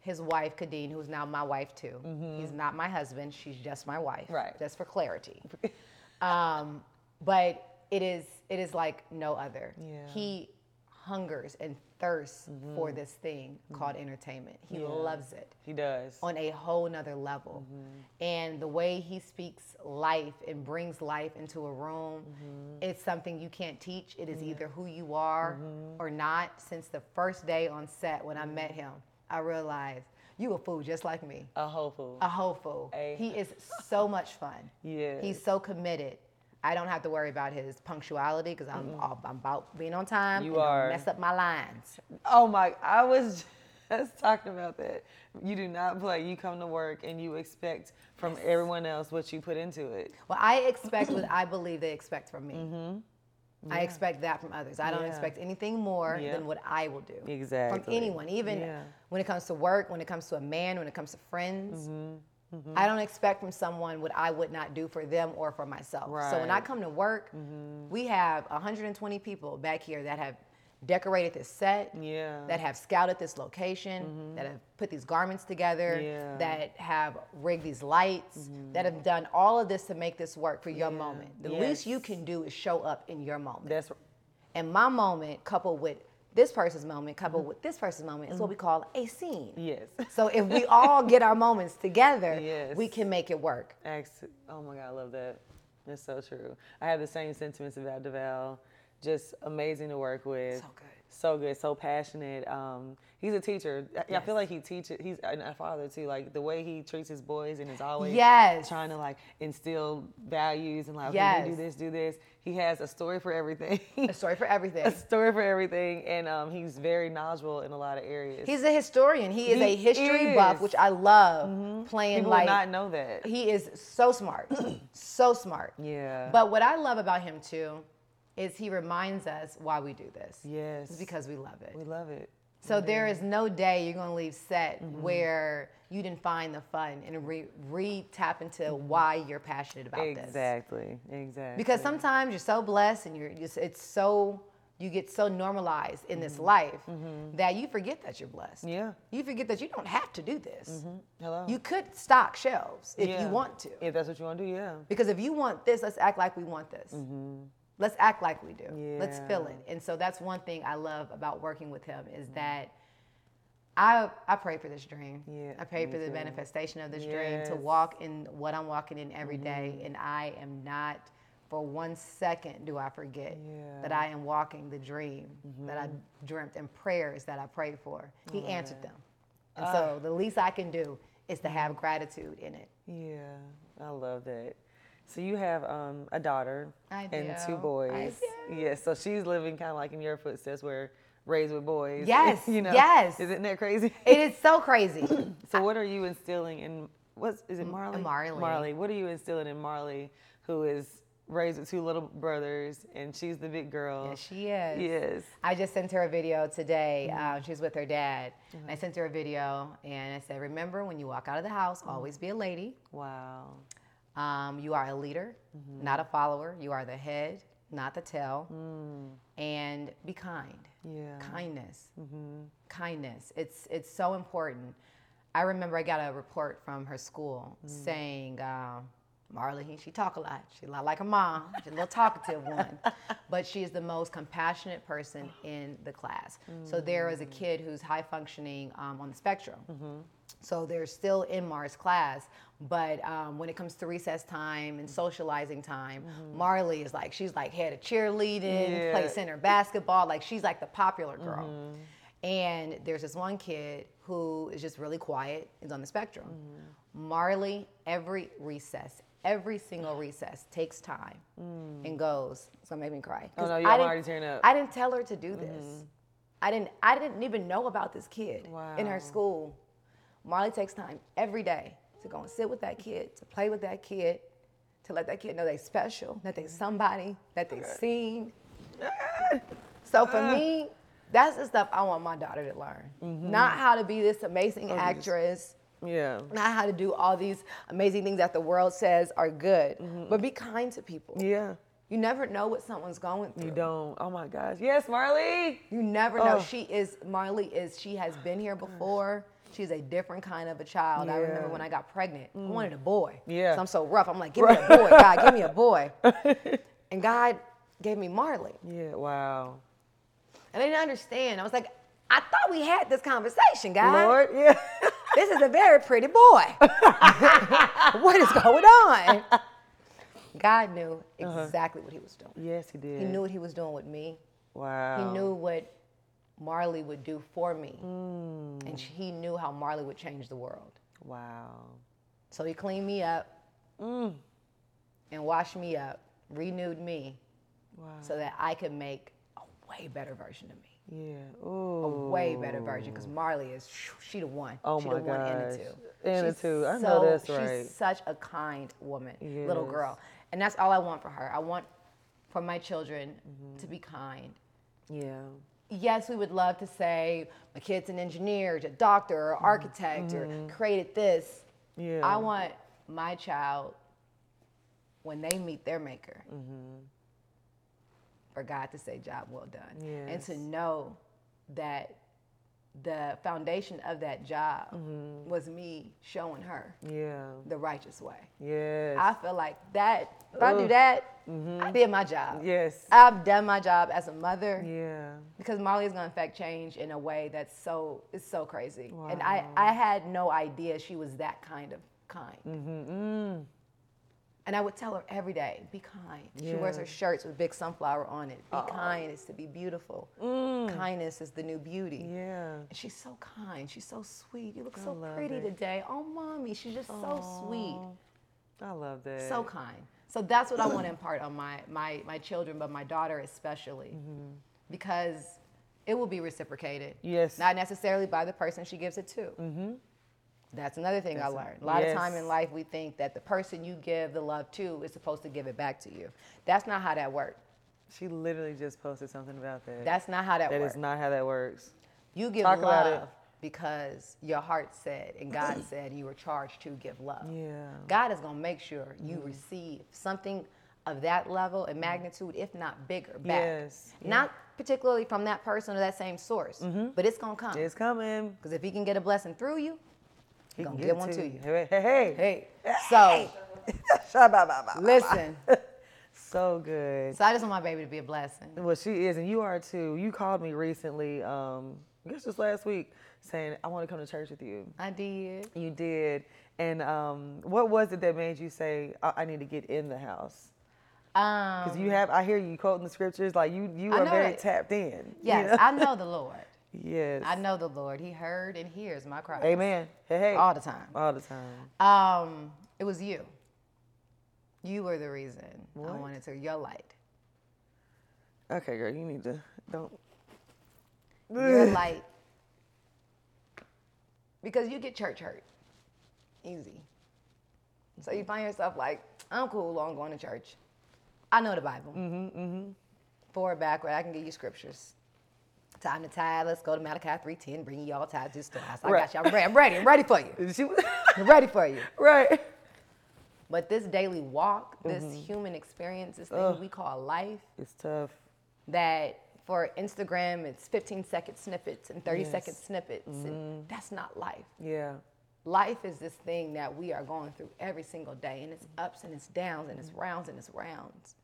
his wife, Khadeen, who's now my wife too. He's not my husband, she's just my wife. Right. Just for clarity. [laughs] um, but it is it is like no other. Yeah. He hungers and thirsts for this thing called entertainment. He Yeah. loves it He does. on a whole nother level. Mm-hmm. And the way he speaks life and brings life into a room, Mm-hmm. it's something you can't teach. It is either who you are Mm-hmm. or not. Since the first day on set when I met him, I realized you a fool just like me. A hopeful. A whole fool. A- He [laughs] is so much fun. Yeah. He's so committed. I don't have to worry about his punctuality because I'm, all- I'm about being on time. You and are. Mess up my lines. Oh my! I was [laughs] just talking about that. You do not play. You come to work and you expect from everyone else what you put into it. Well, I expect what I believe they expect from me. I expect that from others. I don't Mm-hmm. Yeah. expect anything more Yeah. than what I will do. Exactly. From anyone, even Yeah. when it comes to work, when it comes to a man, when it comes to friends. Mm-hmm. I don't expect from someone what I would not do for them or for myself. So when I come to work, we have 120 people back here that have decorated this set, Yeah. that have scouted this location, that have put these garments together, Mm-hmm. Yeah. Mm-hmm. that have rigged these lights, that have done all of this to make this work for your Yeah. moment. The least you can do is show up in your moment. That's right. and my moment, coupled with this person's moment, coupled Mm-hmm. with this person's moment, is what we call a scene. yes. So if we all get our moments together, Yes. we can make it work. Ex- oh my God, I love that. That's so true. I have the same sentiments about DeVale. Just amazing to work with. So good. So good. So passionate. Um, he's a teacher. I, I feel like he teaches. He's a father too. Like the way he treats his boys and is always Yes. trying to like instill values and like okay, do this, do this. He has a story for everything. A story for everything. [laughs] a story for everything, and um, he's very knowledgeable in a lot of areas. He's a historian. He is a history buff, is. Mm-hmm. which I love playing People like would not know that. he is so smart. [clears throat] so smart. Yeah. But what I love about him too is he reminds us why we do this. Yes. It's because we love it. we love it. So there is no day you're gonna leave set Mm-hmm. where you didn't find the fun and re, re tap into why you're passionate about this. Exactly. Exactly. Because sometimes you're so blessed and you're just it's so you get so normalized in Mm-hmm. this life that you forget that you're blessed. Yeah. You forget that you don't have to do this. Hello. You could stock shelves if Yeah. you want to. If that's what you want to do, yeah. Because if you want this, let's act like we want this. Let's act like we do. Let's feel Mm-hmm. It. And so that's one thing I love about working with him is that I I pray for this dream. Yeah, I pray for the too. manifestation of this dream to Mm-hmm. walk in what I'm walking in every day, and I am not for one second do I forget Yeah. Mm-hmm. that I am walking the dream that I dreamt and prayers that I prayed for. He answered them. And Ah. so the least I can do is to have gratitude in it. Yeah. I love that. So you have um, a daughter and two boys. Yes. So she's living kind of like in your footsteps, where raised with boys. [laughs] Yes, you know. yes. Isn't that crazy? It is so crazy. [coughs] so what are you instilling in? What's is it Marley? Marley. Marley. What are you instilling in Marley, who is raised with two little brothers, and she's the big girl. Yes, she is. Yes. I just sent her a video today. Mm-hmm. She's with her dad. And I sent her a video and I said, Remember, when you walk out of the house, Mm-hmm. always be a lady. Wow. Um, you are a leader, Mm-hmm. not a follower. You are the head, not the tail. Mm. And be kind. Yeah. Kindness. Mm-hmm. Kindness. It's, it's so important. I remember I got a report from her school Mm. saying, uh, Marley, she talk a lot. She's a lot like a mom. She's a little talkative one, [laughs] but she is the most compassionate person in the class. So there is a kid who's high functioning um, on the spectrum. So they're still in Mars class, but um, when it comes to recess time and socializing time, mm-hmm. Marley is like she's like head of cheerleading, Yeah. plays center basketball, like she's like the popular girl. Mm-hmm. And there's this one kid who is just really quiet, is on the spectrum. Mm-hmm. Marley, every recess, every single recess takes time mm. and goes. It's gonna make me cry. Oh, no, yeah, I I'm didn't- already tearing up. I didn't tell her to do this. I didn't. I didn't even know about this kid in her school. Marley takes time every day to go and sit with that kid, to play with that kid, to let that kid know they're special, that they're somebody, that they're seen. Ah. So for ah. me, that's the stuff I want my daughter to learn. Mm-hmm. Not how to be this amazing actress, Yeah. not how to do all these amazing things that the world says are good, mm-hmm. but be kind to people. Yeah. You never know what someone's going through. You don't. Oh my gosh. Yes, Marley. You never know. Oh. She is Marley is she has been here oh before. She's a different kind of a child. I remember Mm. when I got pregnant, I wanted a boy. Yeah. So I'm so rough. I'm like, give me a [laughs] boy, God, give me a boy. [laughs] and God gave me Marley. Yeah. Wow. And I didn't understand. I was like, I thought we had this conversation, God. Lord. Yeah. [laughs] This is a very pretty boy. what is going on? God knew exactly what he was doing. yes, he did. He knew what he was doing with me. Wow. He knew what Marley would do for me. Mm. And sh- he knew how Marley would change the world. Wow. So he cleaned me up Mm. and washed me up, renewed me Wow. so that I could make a way better version of me. Yeah. Ooh. A way better version because Marley is, she the one. Oh she my the one in the gosh. two. In the She's two. I know that's right. She's such a kind woman, little girl. And that's all I want for her. I want for my children Mm-hmm. to be kind. Yeah. Yes, we would love to say my kid's an engineer, a doctor, or mm-hmm. architect, or created this. Yeah. I want my child, when they meet their maker, mm-hmm. for God to say, job well done. And to know that the foundation of that job mm-hmm. was me showing her Yeah. the righteous way. Yes. I feel like that, if I do that, mm-hmm. I did my job. yes. I've done my job as a mother yeah. because Molly is going to affect change in a way that's so it's so crazy. And I I had no idea she was that kind of kind. Mm-hmm. Mm. And I would tell her every day, be kind. She wears her shirts with big sunflower on it. Be kind is to be beautiful. Kindness is the new beauty. Mm. Yeah. And she's so kind. She's so sweet. You look I so pretty it. today. Oh, mommy, she's just so sweet. I love that. So kind. So that's what I want to impart on my my my children, but my daughter especially, because it will be reciprocated. Yes. Not necessarily by the person she gives it to. Mm-hmm. That's another thing I learned. A lot of time in life, we think that the person you give the love to is supposed to give it back to you. That's not how that works. She literally just posted something about that. That's not how that, That works. is not how that works. you give Talk love because your heart said and God [clears throat] said you were charged to give love. Yeah. God is going to make sure you mm-hmm. receive something of that level and mm-hmm. magnitude, if not bigger, back. Yes, yeah. Not particularly from that person or that same source, mm-hmm. but it's going to come. It's coming. Because if he can get a blessing through you, He gonna can get one to you. Hey, hey, hey. hey. So, [laughs] listen. [laughs] So good. So I just want my baby to be a blessing. Well, she is, and you are too. You called me recently, um, I guess just last week, saying I want to come to church with you. I did. You did. And um, what was it that made you say I, I need to get in the house? Because Um, you have, I hear you quoting the scriptures like you. You I are very that- tapped in. you yes, know? I know the Lord. Yes. I know the Lord. He heard and hears my cry. Amen. Hey, hey. all the time. All the time. Um, it was you. You were the reason I wanted to. Your light. Okay, girl, you need to don't. Your [laughs] light. Because you get church hurt. Easy. So you find yourself like, I'm cool on going to church. I know the Bible. Mm-hmm, mm-hmm. Forward, backward, I can give you scriptures. Time to tithe. Let's go to Malachi 3.10. Bring you all tithe to the storehouse. I Right. got you. I'm ready. I'm ready. I'm ready for you. [laughs] I'm ready for you. [laughs] right. But this daily walk, this mm-hmm. human experience, this thing Ugh. we call life, It's tough. that for Instagram it's 15 second snippets and 30 second Yes. snippets. And mm-hmm. that's not life. Yeah. life is this thing that we are going through every single day, and it's ups and it's downs and it's mm-hmm. rounds and it's rounds.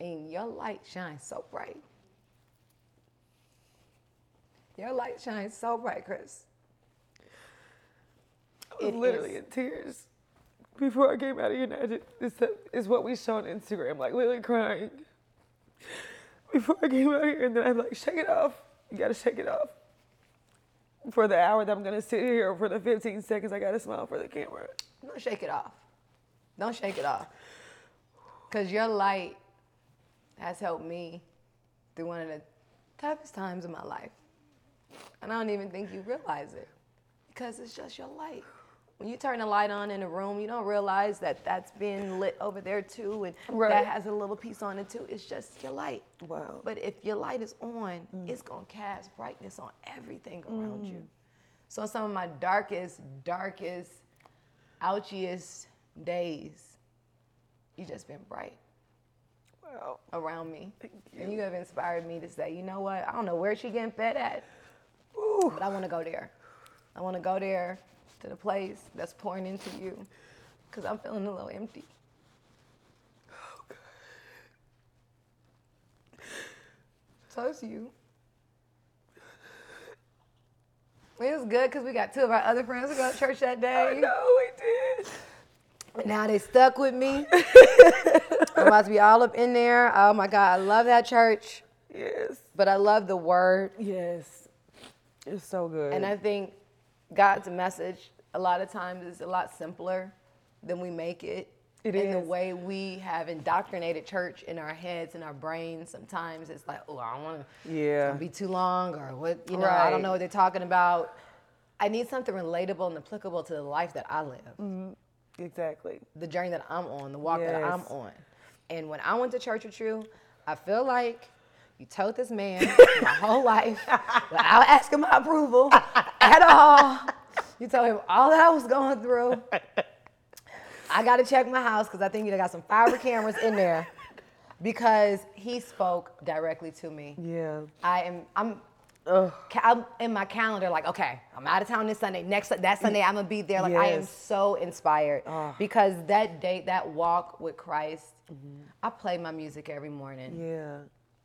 And your light shines so bright. Your light shines so bright, Chris. I was It literally is. in tears before I came out of here. Now, it's, it's what we saw on Instagram, like literally crying before I came out here. And then I'm like, shake it off. You gotta shake it off. For the hour that I'm gonna sit here, for the 15 seconds, I gotta smile for the camera. Don't shake it off. Don't shake it off. Because your light has helped me through one of the toughest times of my life. And I don't even think you realize it because it's just your light. When you turn the light on in a room, you don't realize that that's being lit over there too, and Right. that has a little piece on it too. It's just your light. Wow. But if your light is on, mm. it's gonna cast brightness on everything mm. around you. So some of my darkest, darkest, ouchiest days, you just been bright Wow. around me. And you have inspired me to say, you know what? I don't know where she getting fed at, Ooh. but I want to go there. I want to go there to the place that's pouring into you because I'm feeling a little empty. So it's you. It was good because we got two of our other friends to go to church that I day. know we did. And now they stuck with me. [laughs] I'm about to be all up in there. Oh my God, I love that church, Yes. but I love the word. Yes. It's so good. And I think God's message a lot of times is a lot simpler than we make it. It in the way we have indoctrinated church in our heads and our brains. Sometimes it's like, oh, I don't want to yeah. be too long, or what, you know, I don't know what they're talking about. I need something relatable and applicable to the life that I live. Mm-hmm. Exactly. the journey that I'm on, the walk that I'm Yes. on. And when I went to church with you, I feel like you told this man my whole life without asking my approval at all. You told him all that I was going through. I got to check my house because I think you got some fiber cameras in there because he spoke directly to me. Yeah. I am I'm Ugh. I'm in my calendar like okay i'm out of town this sunday next that sunday i'm gonna be there like i am so inspired Ah. because that date that walk with christ i play my music every morning Yeah.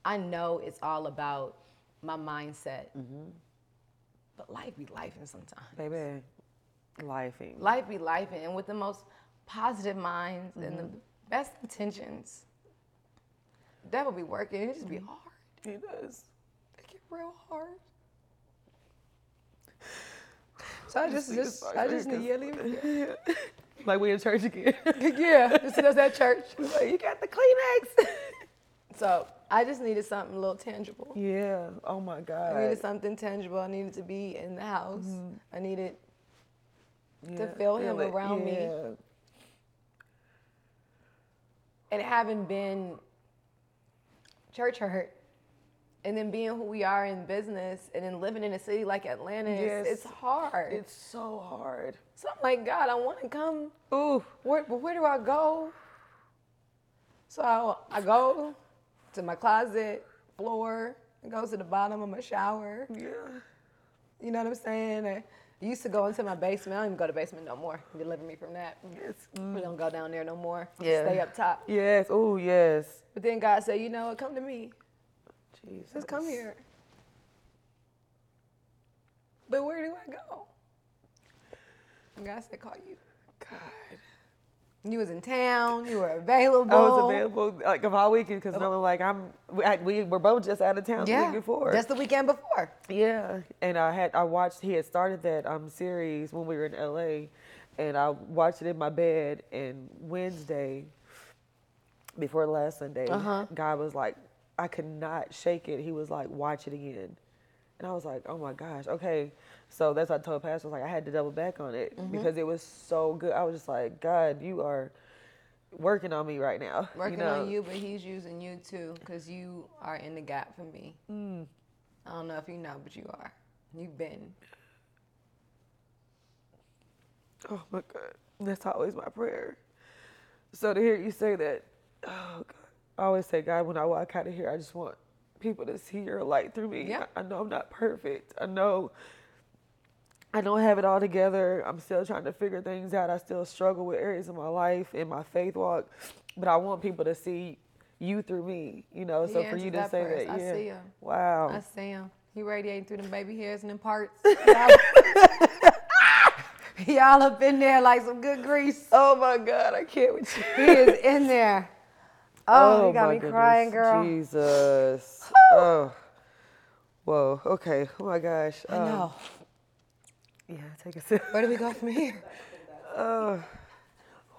I know it's all about my mindset mm-hmm. but life be life sometimes Baby. Lifing. life be life and with the most positive minds and the mm-hmm. best intentions devil be working it just be mm-hmm. hard He does. It get real hard. So I just, just I just need you to leave. [laughs] Like we in church again. yeah, just does that church. [laughs] like, you got the Kleenex. [laughs] So I just needed something a little tangible. yeah. Oh my God. I needed something tangible. I needed to be in the house. Mm-hmm. I needed Yeah, feel him it. around me. And having been church hurt and then being who we are in business and then living in a city like Atlanta, it's, Yes. it's hard. It's so hard. so I'm like, God, I want to come Ooh. where, but where do I go? So I, I go to my closet floor. It goes to the bottom of my shower. Yeah. You know what I'm saying? I used to go into my basement. I don't even go to the basement no more. Deliver me from that. Yes. We don't go down there no more. Yeah. Stay up top. Yes. Oh yes. But then God said, you know what? Come to me. Jesus. Just come here. But where do I go? And God said, call you. God. You was in town. You were available. I was available like of all weekend because no, like I'm. We, I, we were both just out of town the Yeah. week before. Just the weekend before. Yeah, and I had I watched he had started that um series when we were in LA, and I watched it in my bed. And Wednesday, before last Sunday, Uh-huh. God was like, I could not shake it. He was like, watch it again, and I was like, oh my gosh, okay. So that's what I told Pastor. I was like, I had to double back on it Mm-hmm. because it was so good. I was just like, God, you are working on me right now. Working know? on you, but he's using you too, because you are in the gap for me. Mm. I don't know if you know, but you are. You've been. Oh my God. That's always my prayer. So to hear you say that, oh God. I always say, God, when I walk out of here, I just want people to see your light through me. Yeah. I, I know I'm not perfect. I know I don't have it all together. I'm still trying to figure things out. I still struggle with areas of my life in my faith walk, but I want people to see you through me, you know. So He for you to that say that, I yeah, see him. wow, I see him. He radiating through them baby hairs and them parts. [laughs] [laughs] Y'all up in there like some good grease. oh my God, I can't with you. He is in there. [laughs] Oh, you got my me goodness. crying, girl. Jesus. oh, whoa. Okay. Oh my gosh. I Um, know. Yeah, take a sip. Where do we go from here? [laughs] Oh,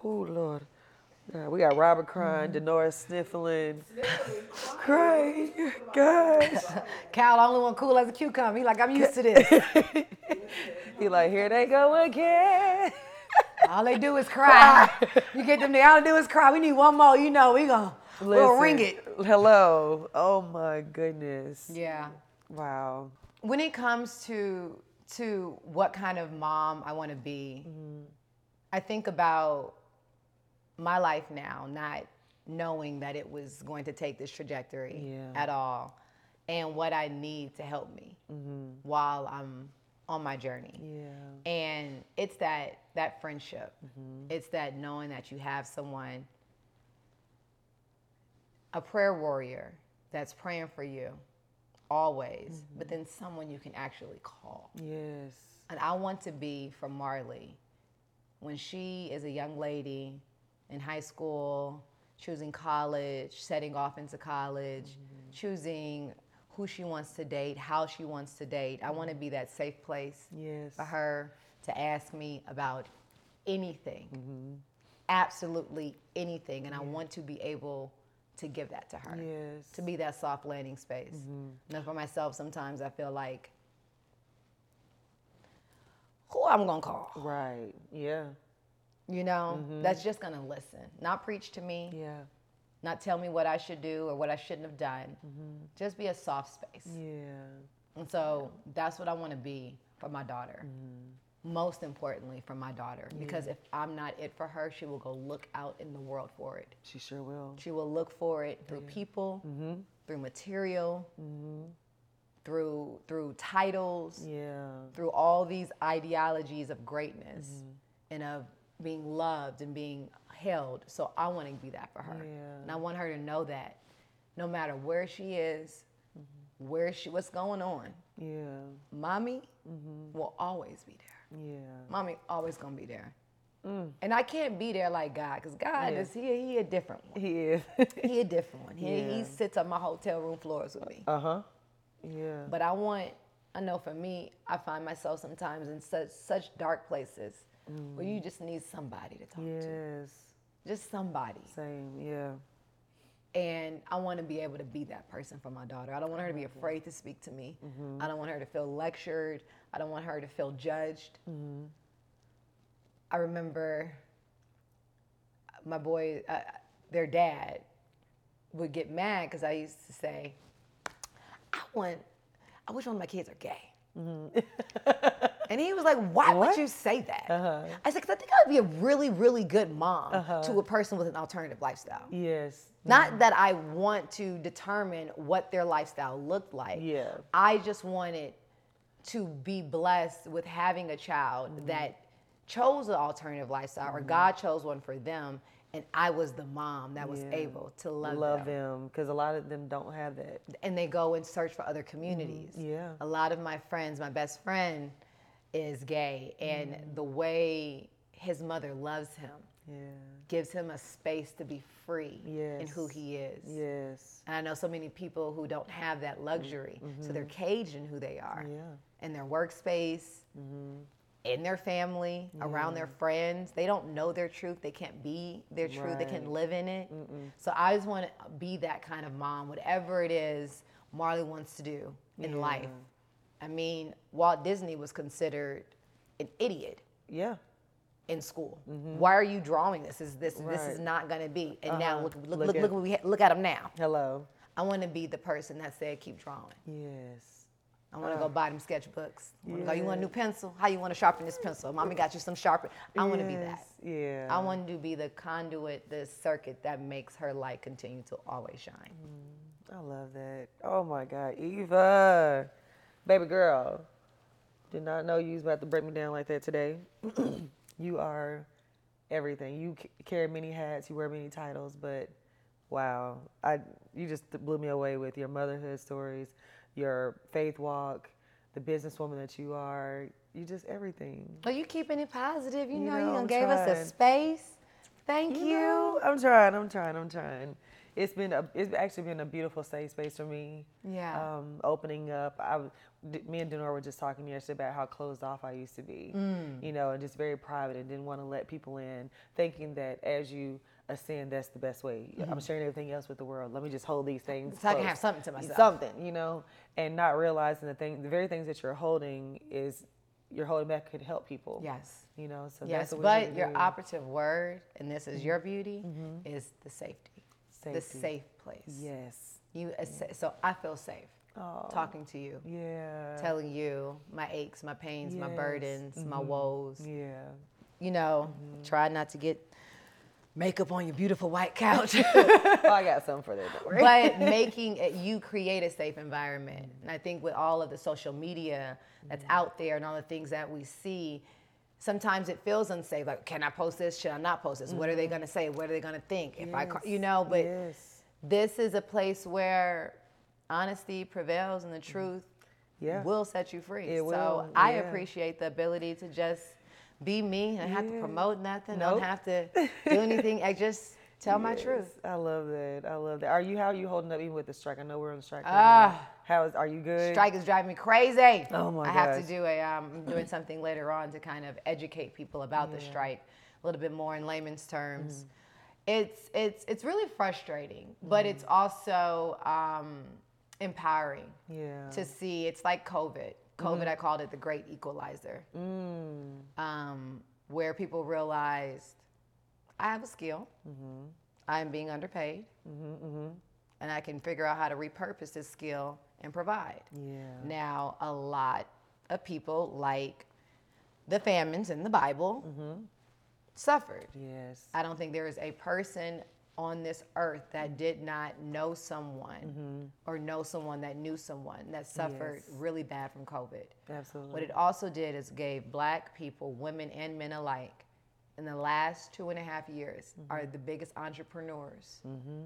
oh Lord. We got Robert crying, mm-hmm. Denora sniffling, crying. Gosh. [laughs] Cal, the only one cool as a cucumber. He like, I'm used to this. [laughs] He like, here they go again. All they do is cry. you get them there, all they do is cry. We need one more. You know, we gonna we'll ring it. Hello. Oh my goodness. Yeah. Wow. When it comes to to what kind of mom I want to be, I think about my life now, not knowing that it was going to take this trajectory Yeah. at all, and what I need to help me mm-hmm. while I'm on my journey. Yeah. And it's that that friendship. Mm-hmm. It's that knowing that you have someone, a prayer warrior that's praying for you always, but mm-hmm. then someone you can actually call. Yes. And I want to be for Marley when she is a young lady in high school, choosing college, setting off into college, mm-hmm. choosing who she wants to date, how she wants to date. I want to be that safe place Yes. for her to ask me about anything, mm-hmm. absolutely anything. And I want to be able to give that to her, Yes. to be that soft landing space. Mm-hmm. And for myself, sometimes I feel like, who I'm gonna call? Right. Yeah. You know, mm-hmm. that's just gonna listen, not preach to me, Yeah. not tell me what I should do or what I shouldn't have done. Mm-hmm. Just be a soft space. Yeah. And so that's what I want to be for my daughter. Mm-hmm. Most importantly, for my daughter. Because if I'm not it for her, she will go look out in the world for it. She sure will. She will look for it through people, Mm-hmm. through material, through through titles, Yeah. through all these ideologies of greatness Mm-hmm. and of being loved and being held. So I want to be that for her. Yeah. And I want her to know that no matter where she is, Mm-hmm. where she what's going on, Yeah. mommy Mm-hmm. will always be there. Yeah. Mommy always gonna be there. And I can't be there like God, because God Mm. Yeah. is he he a different one. He is. He a different one. He, Yeah. he sits on my hotel room floors with me. uh huh. Yeah. But I want, I know for me, I find myself sometimes in such such dark places where you just need somebody to talk to. Yes. Just somebody. Same. Yeah. And I want to be able to be that person for my daughter. I don't want her to be afraid to speak to me. I don't want her to feel lectured. I don't want her to feel judged. I remember my boy, uh, their dad, would get mad because I used to say, I want, I wish one of my kids are gay. [laughs] and he was like, Why would you say that? I said, Because I think I would be a really, really good mom to a person with an alternative lifestyle. Yes. Not that I want to determine what their lifestyle looked like. Yeah. I just wanted to be blessed with having a child Mm-hmm. that chose an alternative lifestyle or God chose one for them and I was the mom that was Yeah. able to love, Love them. them because a lot of them don't have that. And they go and search for other communities. Mm-hmm. yeah. A lot of my friends, my best friend is gay and Mm. the way his mother loves him Yeah. gives him a space to be free in who he is. Yes. And I know so many people who don't have that luxury. So they're caged in who they are, Mm-hmm. Yeah. Mm-hmm. in their workspace, in their family, around their friends. They don't know their truth. They can't be their truth. They can't live in it. So I just want to be that kind of mom, whatever it is Marley wants to do in life. I mean, Walt Disney was considered an idiot Yeah. in school. Why are you drawing this? Is this this is Mm-hmm. Not going to be? And now Uh-huh. look look Look look at- look, what we ha- look at him now. Hello. I want to be the person that said keep drawing. Yes. I want to go buy them sketchbooks. I wanna go, you want a new pencil? How you want to sharpen this pencil? Mommy got you some sharpen. I want to be that. Yeah. I want to be the conduit, the circuit that makes her light continue to always shine. I love that. Oh my God, Eva, baby girl, Did not know you was about to break me down like that today. [clears throat] you are everything. You carry many hats. You wear many titles, but wow, I you just blew me away with your motherhood stories, your faith walk, the businesswoman that you are. You just everything. Well, you keeping it positive. You, You know, know, you gave us a space. Thank you. know, I'm trying. I'm trying. I'm trying. It's been a. It's actually been a beautiful safe space for me. Yeah. Um, opening up. I, me and Denora were just talking yesterday about how closed off I used to be. Mm. You know, and just very private and didn't want to let people in, thinking that as you ascend, that's the best way. I'm sharing everything else with the world. Let me just hold these things. Mm-hmm. So I can have something to myself. Something, you know, and not realizing the thing, the very things that you're holding is you're holding back could help people. Yes. You know, so Yes, that's what we but your. Mm-hmm. operative word, and this is your beauty, is the safety, the safe place. Yes. You so I feel safe Oh. talking to you, Yeah. telling you my aches, my pains, my Yes. burdens, my mm-hmm. woes. Yeah. You know, Mm-hmm. try not to get makeup on your beautiful white [laughs] couch. Oh, I got some for that. But [laughs] making it, you create a safe environment. Mm-hmm. And I think with all of the social media that's mm-hmm. out there and all the things that we see, sometimes it feels unsafe. Like, can I post this? Should I not post this? What are they going to say? What are they going to think? If I, you know, but yes. this is a place where honesty prevails and the truth Yeah. will set you free. It so will, I yeah. appreciate the ability to just be me. I don't have to promote nothing. Nope. Don't have to [laughs] do anything. I just tell my truth. I love that. I love that. Are you how are you holding up even with the strike? I know we're on strike. right Ah. now. How is are you good? Strike is driving me crazy. Oh my I have to do a um, I'm doing something later on to kind of educate people about the strike a little bit more in layman's terms. Mm-hmm. It's it's it's really frustrating, but it's also um, empowering Yeah. to see. It's like COVID. COVID, Mm-hmm. I called it the great equalizer, Mm. um, where people realized I have a skill, Mm-hmm. I am being underpaid, and I can figure out how to repurpose this skill and provide. Yeah. Now, a lot of people, like the famines in the Bible, mm-hmm. suffered. Yes. I don't think there is a person on this earth that did not know someone mm-hmm. or know someone that knew someone that suffered Yes. really bad from COVID. Absolutely. What it also did is gave black people, women and men alike, in the last two and a half years Mm-hmm. are the biggest entrepreneurs.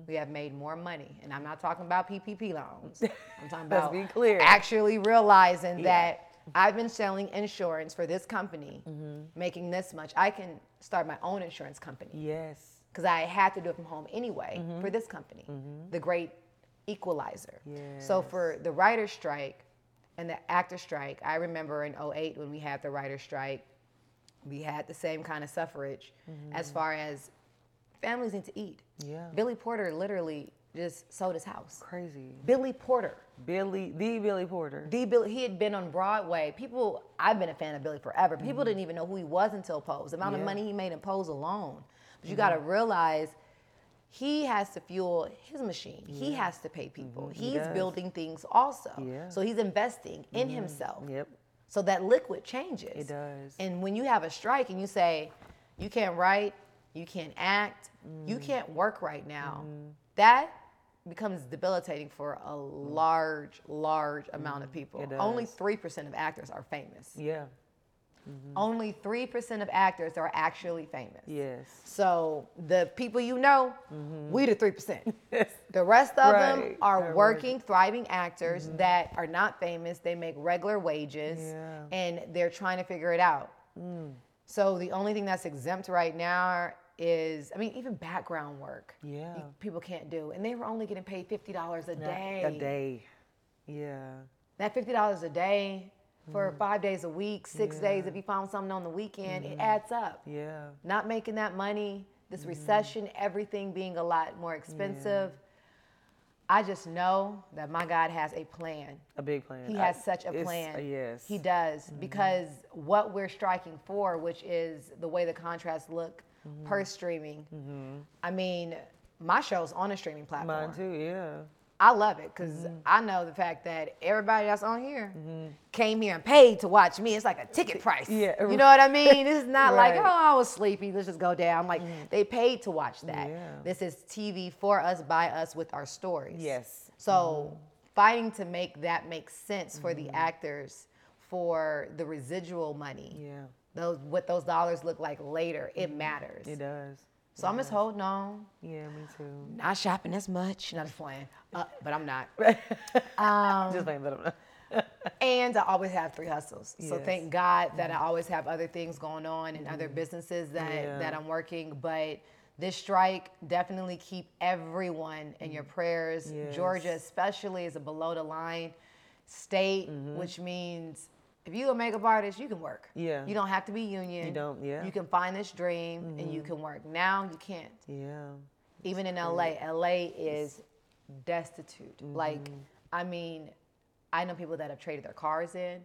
We have made more money. And I'm not talking about PPP loans. [laughs] I'm talking about be clear. actually realizing Yeah. that I've been selling insurance for this company, Mm-hmm. making this much. I can start my own insurance company yes. because I had to do it from home anyway Mm-hmm. for this company, the great equalizer. So for the writer strike and the actor strike, I remember in 08 when we had the writer strike, we had the same kind of suffrage as far as families need to eat. Mm-hmm. Yeah. Billy Porter literally just sold his house. Crazy. Billy Porter. Billy, the Billy Porter. The Billy, he had been on Broadway. People, I've been a fan of Billy forever. People didn't even know who he was until Pose. The amount of Mm-hmm. Money he made in Pose alone. But you got to realize he has to fuel his machine. He has to pay people. Mm-hmm. He's does. building things also. Yeah. Mm-hmm. So he's investing in himself. Yep. So that liquid changes. It does. And when you have a strike and you say, you can't write, you can't act, you Mm. can't work right now, Mm-hmm. that becomes debilitating for a large, large amount of people. Mm. It Only 3% of actors are famous. Yeah. Only 3% of actors are actually famous. Yes. So the people you know, we the 3%. [laughs] Yes. The rest of them Right. are Are Mm-hmm. working, thriving actors that are not famous. They make regular wages Yeah. Mm. and they're trying to figure it out. So the only thing that's exempt right now is, I mean, even background work. Yeah. people can't do. And they were only getting paid $50 a day. A day. Yeah. That $50 a day for five days a week, six days, Mm. Yeah. Mm-hmm. if you found something on the weekend, it adds up. Yeah. Not making that money, this Mm-hmm. recession, everything being a lot more expensive. I just know that my God has a plan. A big plan. He I- has such a plan. yes. He does Mm-hmm. because what we're striking for, which is the way the contracts look Mm-hmm. per streaming. I mean, my show's on a streaming platform. Mine too. Yeah. I love it because Mm-hmm. I know the fact that everybody that's on here came here and paid to watch me. It's like a ticket price. Yeah, You know what I mean? It's [laughs] not like, oh, I was sleepy. Let's just go down. Like, they paid to watch that. Yeah. This is TV for us, by us, with our stories. Yes. So fighting to make that make sense for Mm-hmm. the actors for the residual money. Yeah. Those what those dollars look like later, it matters. It does. So I'm just holding on, Yeah, me too. not shopping as much. Not just playing, uh, but I'm not. [laughs] Um, just playing, but I'm not. [laughs] And I always have three hustles. So Yes. thank God that mm. I always have other things going on and other mm-hmm. businesses that, Yeah. that I'm working. But this strike definitely keep everyone in your mm. prayers. Yes. Georgia especially is a below the line state, mm-hmm. which means if you're a makeup artist, you can work. Yeah. You don't have to be union. You don't, yeah. You can find this dream and you mm-hmm. can work. Now you can't Yeah. even in LA, LA is destitute. Like, mm-hmm. I mean, I know people that have traded their cars in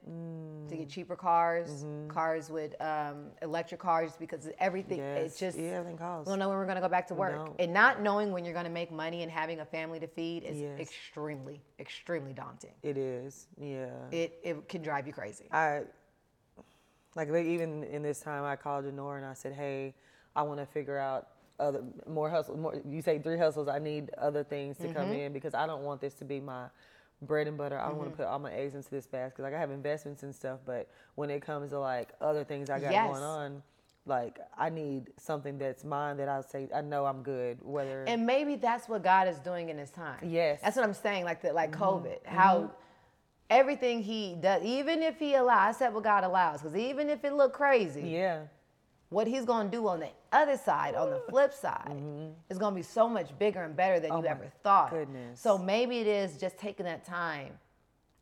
to get cheaper cars, cars with um, electric cars because everything. It's just Yeah, everything costs. we don't know when we're gonna go back to work, don't. and not knowing when you're gonna make money and having a family to feed is Yes. extremely, extremely daunting. It is. Yeah. It it can drive you crazy. I like even in this time I called Denora and I said, "Hey, I want to figure out other more hustles. More you say three hustles. I need other things to Mm-hmm. come in because I don't want this to be my bread and butter. I don't want Mm-hmm. to put all my eggs into this basket. Like I have investments and stuff, but when it comes to like other things I got Yes. going on." Like I need something that's mine that I say I know I'm good. Whether And maybe that's what God is doing in His time. Yes. That's what I'm saying. Like the like Mm-hmm. COVID, how everything He does, even if He allows, I said what God allows, because even if it look crazy, yeah, what He's gonna do on the other side, on the flip side, is gonna be so much bigger and better than Mm-hmm. Oh you ever thought. goodness. So maybe it is just taking that time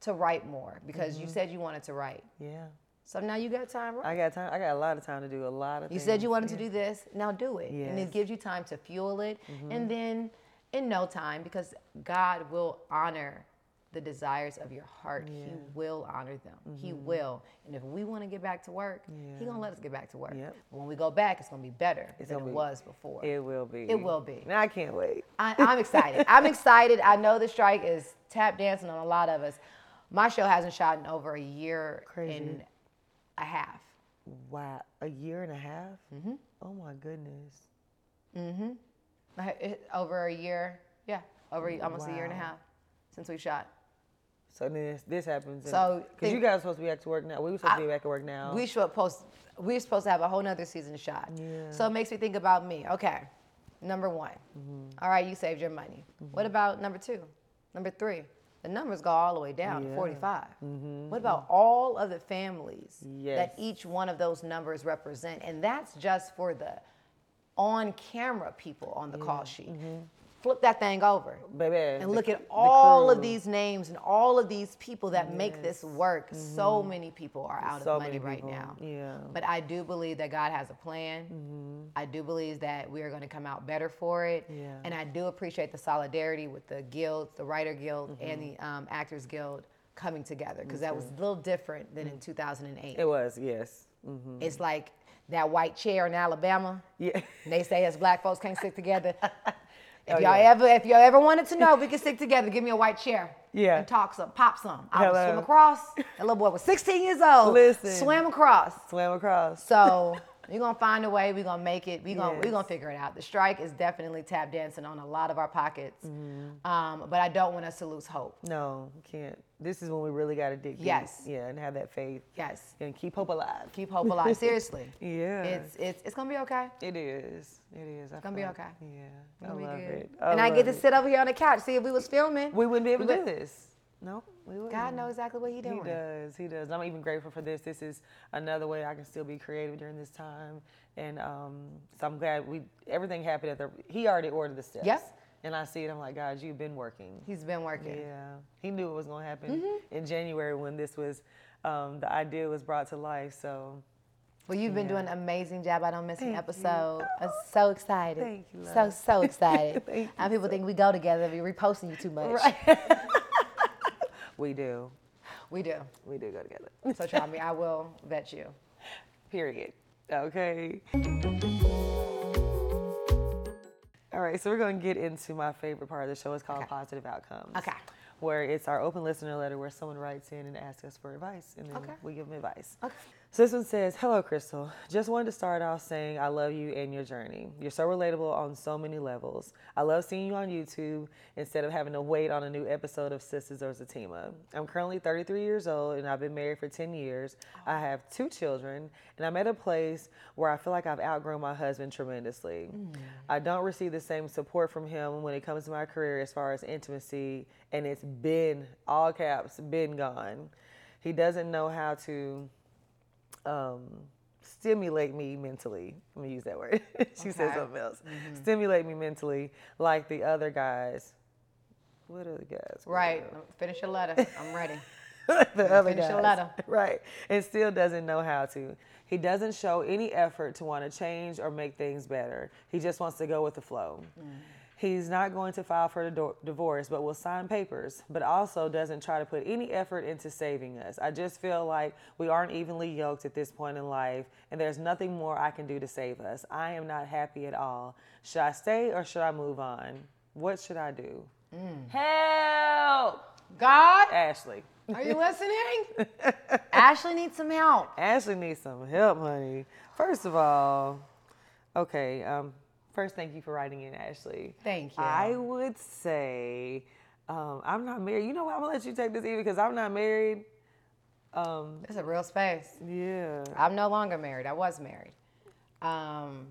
to write more because Mm-hmm. you said you wanted to write. yeah. So now you got time, right? I got time. I got a lot of time to do a lot of. You things. said you wanted yeah. to do this, now do it. And Yes. Mm-hmm. it gives you time to fuel it. And then in no time, because God will honor the desires of your heart. He will honor them. He Mm-hmm. will. And if we want to get back to work, He gonna let us get back to work. Yep. When we go back, it's gonna be better than gonna it be- was before. It will be. It will be. And I can't wait. I, I'm excited. [laughs] I'm excited. I know the strike is tap dancing on a lot of us. My show hasn't shot in over a year Crazy. and a half. Wow, a year and a half? Mm-hmm. Oh my goodness. It- Over a year, yeah, over almost a year and a half since we shot. So then this, this happens. So because you guys supposed to be back to work now. We were supposed to be back to work now. We should post. We're supposed to have a whole nother season shot. Yeah. So it makes me think about me. Okay, number one. Mm-hmm. All right, you saved your money. Mhm. What about number two? Number three? The numbers go all the way down to Yeah. Mm-hmm. 45. What about all of the families yes. that each one of those numbers represent? And that's just for the on-camera people on the call sheet. Flip that thing over Baby. and look cr- at the all of these names and all of these people that make this work. So many people are out Mm-hmm. So of money right now. yeah. But I do believe that God has a plan. Mm-hmm. I do believe that we are going to come out better for it. Yeah. And I do appreciate the solidarity with the guild the Writer Guild and Mm-hmm. the um, Actors Guild coming together because that was a little different than in 2008. Mm. It was, yes. hmm It's like that white chair in Alabama. Yeah. They say us black folks can't stick together. [laughs] If Oh, y'all yeah. ever, if y'all ever wanted to know, we can stick together. Give me a white chair. Yeah. And talk some, pop some. I would swim across. That little boy was 16 years old. [laughs] Listen. Swam across. Swam across. So we're gonna find a way. We're gonna make it. We're gonna we're gonna figure it out. The strike is definitely tap dancing on a lot of our pockets. Mm-hmm. Um, but I don't want us to lose hope. No, can't. This is when we really got to dig deep. Yes. Yeah, and have that faith Yes. and keep hope alive. Keep hope alive. Seriously. [laughs] Yeah. It's it's it's gonna be okay. It is. It is. I Gonna be okay. Yeah. It's I love good. it. and I get to it. sit over here on the couch. See if we was filming. We wouldn't be able to do this. No, we wouldn't. God knows exactly what he doing. He does. He does. I'm even grateful for this. This is another way I can still be creative during this time, and um, so I'm glad we everything happened at the. He already ordered the steps. Yep. And I see it. I'm like, God, you've been working. He's been working. Yeah. He knew it was going to happen Mm-hmm. in January when this was, um, the idea was brought to life. So Well, you've been Yeah. doing an amazing job. I don't miss an Thank you. episode. I'm so excited. Thank you, So love. so [laughs] excited. Thank and people think we go together. We reposting you too much. [laughs] we do. We do. We do go together. So try me. I will vet you. [laughs] Period. Okay. All right, so we're going to get into my favorite part of the show. It's called Okay. Positive Outcomes. Okay. Where it's our open listener letter where someone writes in and asks us for advice, and then Okay. we give them advice. Okay. So this one says, Hello, Crystal. Just wanted to start off saying I love you and your journey. You're so relatable on so many levels. I love seeing you on YouTube instead of having to wait on a new episode of Sistas or Zatima. I'm currently 33 years old and I've been married for 10 years. I have two children and I'm at a place where I feel like I've outgrown my husband tremendously. Mm. I don't receive the same support from him when it comes to my career as far as intimacy, and it's been, all caps, been gone. He doesn't know how to um, stimulate me mentally. Let me use that word. [laughs] she okay. said something else. Mm-hmm. Stimulate me mentally, like the other guys. What other guys? Right. Finish your letter. I'm ready. [laughs] the other Finish guys. your letter. Right. And still doesn't know how to. He doesn't show any effort to want to change or make things better. He just wants to go with the flow. Mm. He's not going to file for a divorce, but will sign papers, but also doesn't try to put any effort into saving us. I just feel like we aren't evenly yoked at this point in life, and there's nothing more I can do to save us. I am not happy at all. Should I stay or should I move on? What should I do? Mm. Help! God? Ashley. Are you listening? [laughs] Ashley needs some help. Ashley needs some help, honey. First of all, okay, um, First, thank you for writing in, Ashley. Thank you. I would say um, I'm not married. You know what? I'm gonna let you take this even because I'm not married. Um, it's a real space. Yeah. I'm no longer married. I was married. Um,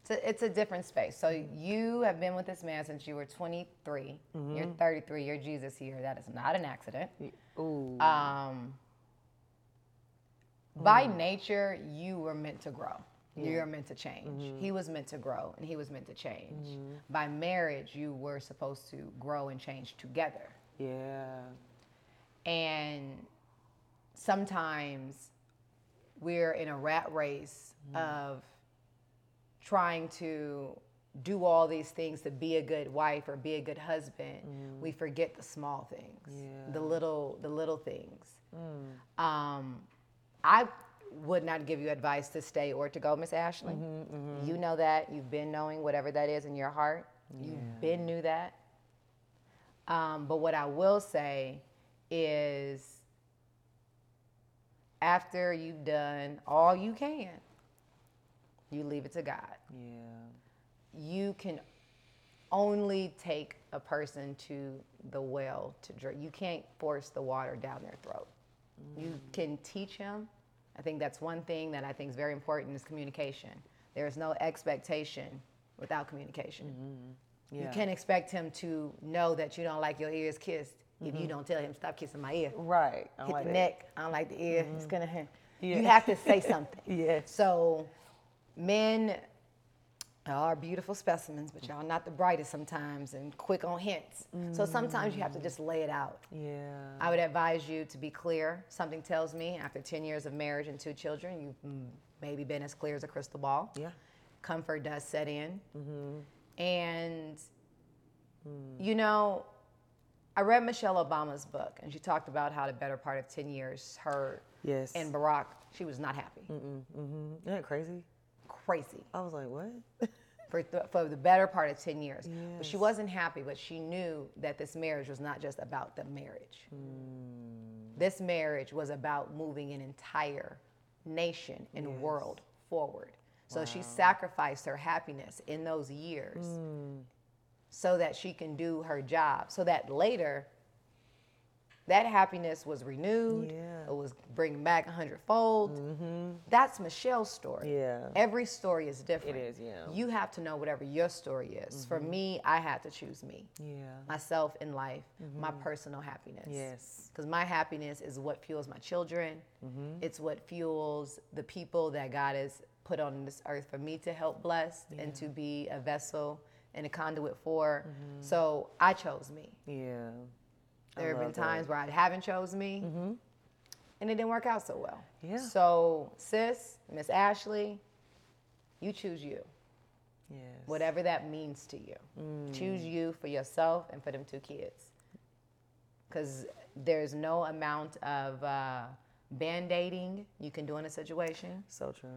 it's, a, it's a different space. So you have been with this man since you were 23. Mm-hmm. You're 33. You're Jesus here. That is not an accident. Ooh. Um, by mm. nature, you were meant to grow. Yeah. You're meant to change. Mm-hmm. He was meant to grow and he was meant to change. Mm-hmm. By marriage, you were supposed to grow and change together. Yeah. And sometimes we're in a rat race mm-hmm. of trying to do all these things to be a good wife or be a good husband. Mm. We forget the small things, yeah. the little the little things. Mm. Um, I would not give you advice to stay or to go, Miss Ashley. Mm-hmm, mm-hmm. You know that. You've been knowing whatever that is in your heart. Yeah. You've been knew that. Um, but what I will say is after you've done all you can, you leave it to God. Yeah. You can only take a person to the well to drink. You can't force the water down their throat. Mm. You can teach him I think that's one thing that I think is very important is communication. There is no expectation without communication. Mm-hmm. Yeah. You can't expect him to know that you don't like your ears kissed mm-hmm. if you mm-hmm. don't tell him stop kissing my ear. Right. Hit like the that. neck. I don't like the ear. Mm-hmm. It's gonna hurt. Yeah. You have to say something. [laughs] yeah. So men are beautiful specimens, but y'all not the brightest sometimes and quick on hints. Mm. So sometimes you have to just lay it out. Yeah. I would advise you to be clear. Something tells me after 10 years of marriage and two children, you've maybe been as clear as a crystal ball. Yeah. Comfort does set in. Mm-hmm. And, mm. you know, I read Michelle Obama's book, and she talked about how the better part of 10 years, her yes. and Barack, she was not happy. Mm-mm, mm-hmm. Isn't that crazy? Crazy. I was like, what? [laughs] for, th- for the better part of 10 years. Yes. But she wasn't happy, but she knew that this marriage was not just about the marriage. Mm. This marriage was about moving an entire nation and yes. world forward. So wow. she sacrificed her happiness in those years mm. so that she can do her job, so that later that happiness was renewed. Yeah. It was bringing back a hundredfold. Mm-hmm. That's Michelle's story. Yeah. Every story is different. It is, yeah. You have to know whatever your story is. Mm-hmm. For me, I had to choose me. Yeah. Myself in life, mm-hmm. my personal happiness. Yes. Because my happiness is what fuels my children. Mm-hmm. It's what fuels the people that God has put on this earth for me to help bless yeah. and to be a vessel and a conduit for. Mm-hmm. So I chose me. Yeah. There have been times that. where I haven't chose me, mm-hmm. and it didn't work out so well. Yeah. So, sis, Miss Ashley, you choose you. Yes. Whatever that means to you. Mm. Choose you for yourself and for them two kids. Because there's no amount of uh, band aiding you can do in a situation. So true.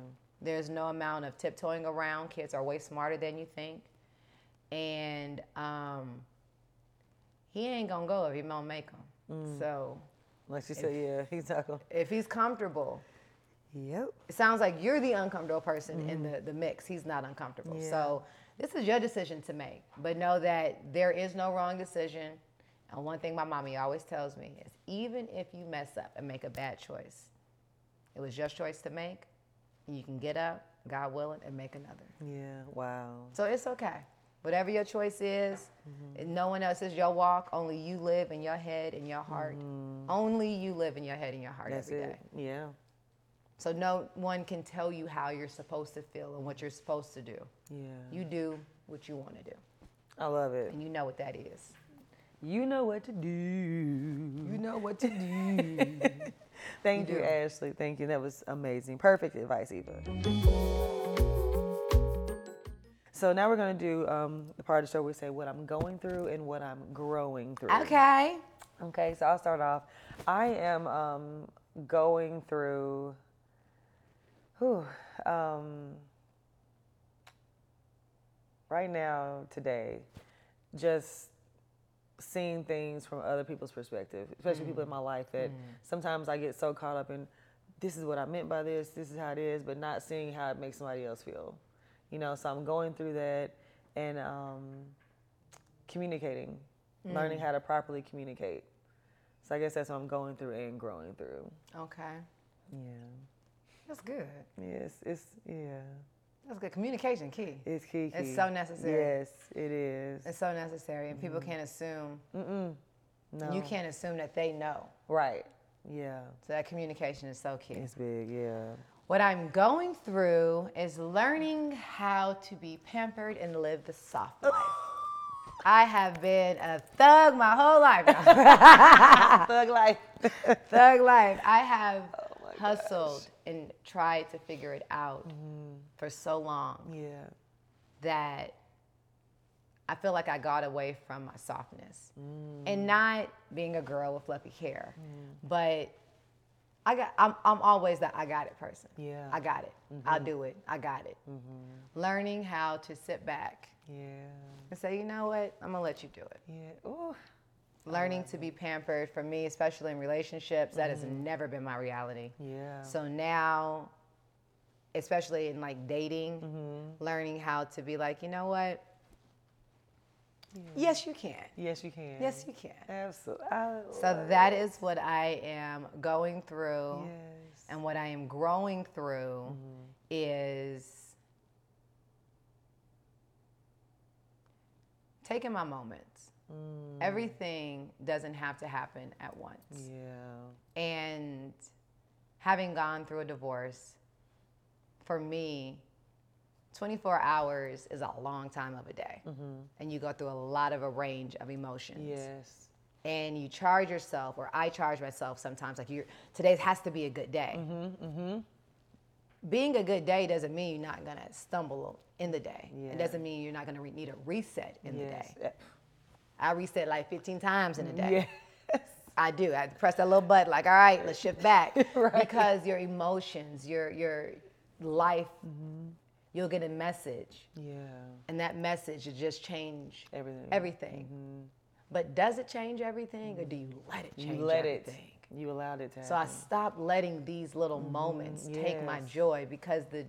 There's no amount of tiptoeing around. Kids are way smarter than you think. And um, he ain't gonna go if he don't make them. Mm. So, like she said, yeah, he's not gonna. If he's comfortable Yep. It sounds like you're the uncomfortable person in the, the mix. He's not uncomfortable. Yeah. So this is your decision to make. But know that there is no wrong decision. And one thing my mommy always tells me is even if you mess up and make a bad choice, it was your choice to make. You can get up, God willing, and make another. Yeah. Wow. So it's okay. Whatever your choice is, mm-hmm. and no one else is your walk. Only you live in your head and your heart. Mm-hmm. Only you live in your head and your heart That's every day. it. Yeah. So no one can tell you how you're supposed to feel and what you're supposed to do. Yeah. You do what you want to do, I love it. and you know what that is. You know what to do. You know what to do. [laughs] Thank You you, do. Ashley. Thank you. That was amazing. Perfect advice, Eva. So now we're going to do um, the part of the show where we say what I'm going through and what I'm growing through. okay. Okay, so I'll start off. I am um, going through, whew, um, right now, today, just seeing things from other people's perspective, especially people in my life that sometimes I get so caught up in this is what I meant by this, this is how it is, but not seeing how it makes somebody else feel. You know, so I'm going through that and um, communicating, learning how to properly communicate. So I guess that's what I'm going through and growing through. Okay. Yeah. That's good. Yes, it's yeah. That's good. Communication key. It's key. It's so necessary. Yes, it is. It's so necessary, and people can't assume. Mm-mm. No. You can't assume that they know. Right. Yeah. So that communication is so key. It's big. Yeah. What I'm going through is learning how to be pampered and live the soft life. I have been a thug my whole life. [laughs] Thug life. thug life. I have Oh Mm-hmm. hustled and tried to figure it out for so long yeah. that I feel like I got away from my softness. Mm. And not being a girl with fluffy hair, but I got I'm I'm always that I got it person. Yeah. I got it. I'll do it. I got it. Learning how to sit back Yeah. and say, you know what? I'm gonna let you do it. Yeah. Ooh. Learning to be pampered for me, especially in relationships, that has never been my reality. Yeah. So now, especially in like dating, Mm-hmm. learning how to be like, you know what? Yes, you can. yes, you can. Yes, you can. Absolutely. So that is what I am going through. Yes. And what I am growing through Mm-hmm. is taking my moments. Everything doesn't have to happen at once. Yeah. And having gone through a divorce, for me, 24 hours is a long time of a day. And you go through a lot of a range of emotions. Yes. And you charge yourself, or I charge myself sometimes, like you today has to be a good day. Mm-hmm, mm-hmm. Being a good day doesn't mean you're not gonna stumble in the day. Yeah. It doesn't mean you're not gonna re- need a reset in the yes. day. I reset like 15 times in a day. Yes. I do. I press that little button, like, all right, let's shift back. [laughs] Right. Because your emotions, your your life, you'll get a message, Yeah. and that message will just change Everything. everything. Mm-hmm. But does it change everything, or do you let it change You let everything? it. You allowed it to So I stopped letting these little moments mm-hmm. take my joy because the,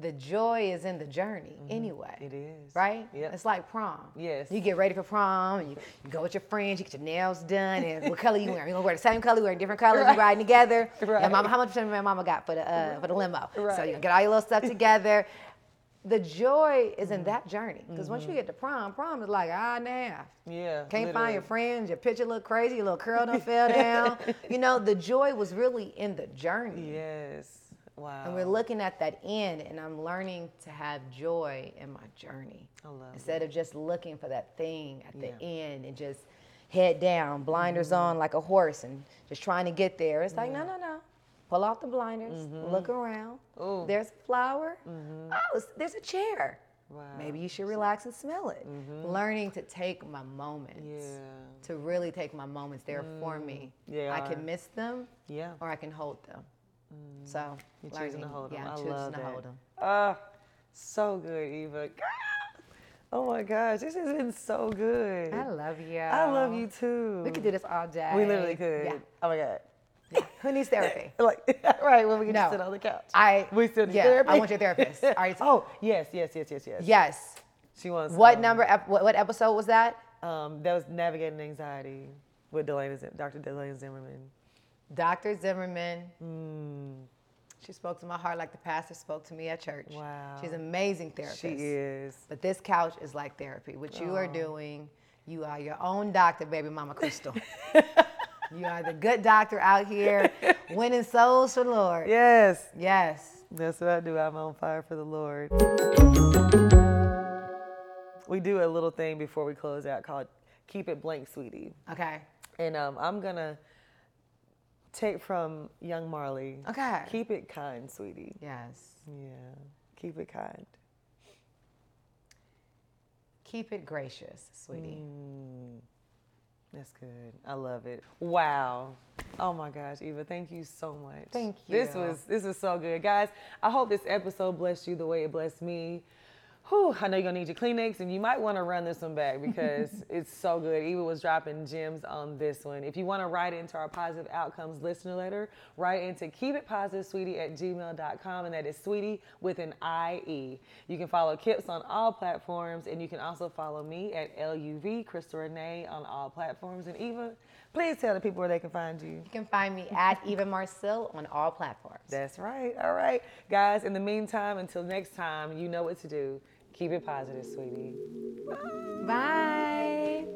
the joy is in the journey anyway. It is. Right? Yep. It's like prom. Yes. You get ready for prom you, you go with your friends, you get your nails done, and what color you wearing? You're gonna wear the same color, wearing different colors, you riding together. [laughs] Your Right. mama, how much time my mama got for the uh, for the limo? Right. So Right. you get all your little stuff [laughs] together. The joy is Mm-hmm. in that journey. Because once you get to prom, prom is like ah hour and a half. Yeah. Can't find your friends, your picture look crazy, your little curl done [laughs] fell down. You know, the joy was really in the journey. Yes. Wow. And we're looking at that end, and I'm learning to have joy in my journey. I Instead of just looking for that thing at the Yeah. Mm-hmm. end and just head down, blinders on like a horse and just trying to get there. It's like, no, no, no. Pull off the blinders, look around. Mm-hmm. Ooh. Mm-hmm. There's a flower. Oh, there's a chair. Wow. Maybe you should relax and smell it. Learning to take my moments Yeah. to really take my moments. They're for me. they I are. can miss them Yeah. or I can hold them. So You're choosing to hold them. Yeah, I love to that. hold them. Ah, so good, Eva. Oh my gosh, this has been so good. I love you. I love you too. We could do this all day. We literally could. Yeah. Oh my god. Who needs therapy? [laughs] like, [laughs] right, when we can No. just sit on the couch. I we still need yeah, therapy. I want your therapist. All right. [laughs] oh, yes, yes, yes, yes, yes. Yes. She wants. What um, number? Ep- what, what episode was that? Um, that was navigating anxiety with Delaney, Dr. Delaney Zimmerman. Dr. Zimmerman. Mm, She spoke to my heart like the pastor spoke to me at church. Wow. She's an amazing therapist. she is. But this couch is like therapy. What you are doing, you are your own doctor, baby mama Crystal. [laughs] you are the good doctor out here winning souls for the Lord. Yes, Yes. that's what I do. I'm on fire for the Lord. We do a little thing before we close out called "Keep It Blank, Sweetie," Okay. and um, I'm gonna take from Young Marley. Okay. Keep it kind, sweetie. Yes. Yeah, keep it kind. Keep it gracious, sweetie. Mm, that's good. I love it. Wow. Oh my gosh, Eva, thank you so much. Thank you. This was this was so good, guys. I hope this episode blessed you the way it blessed me. Whew, I know you're gonna need your Kleenex, and you might want to run this one back because [laughs] it's so good. Eva was dropping gems on this one. If you want to write into our positive outcomes listener letter, write into keep it positive sweetie at gmail.com, and that is sweetie with an IE. You can follow Kips on all platforms, and you can also follow me at LUV Crystal Renee on all platforms. And Eva, please tell the people where they can find you. You can find me at Eva Marcille on all platforms. That's right. All right. Guys, in the meantime, until next time, you know what to do. Keep it positive, sweetie. Bye. Bye.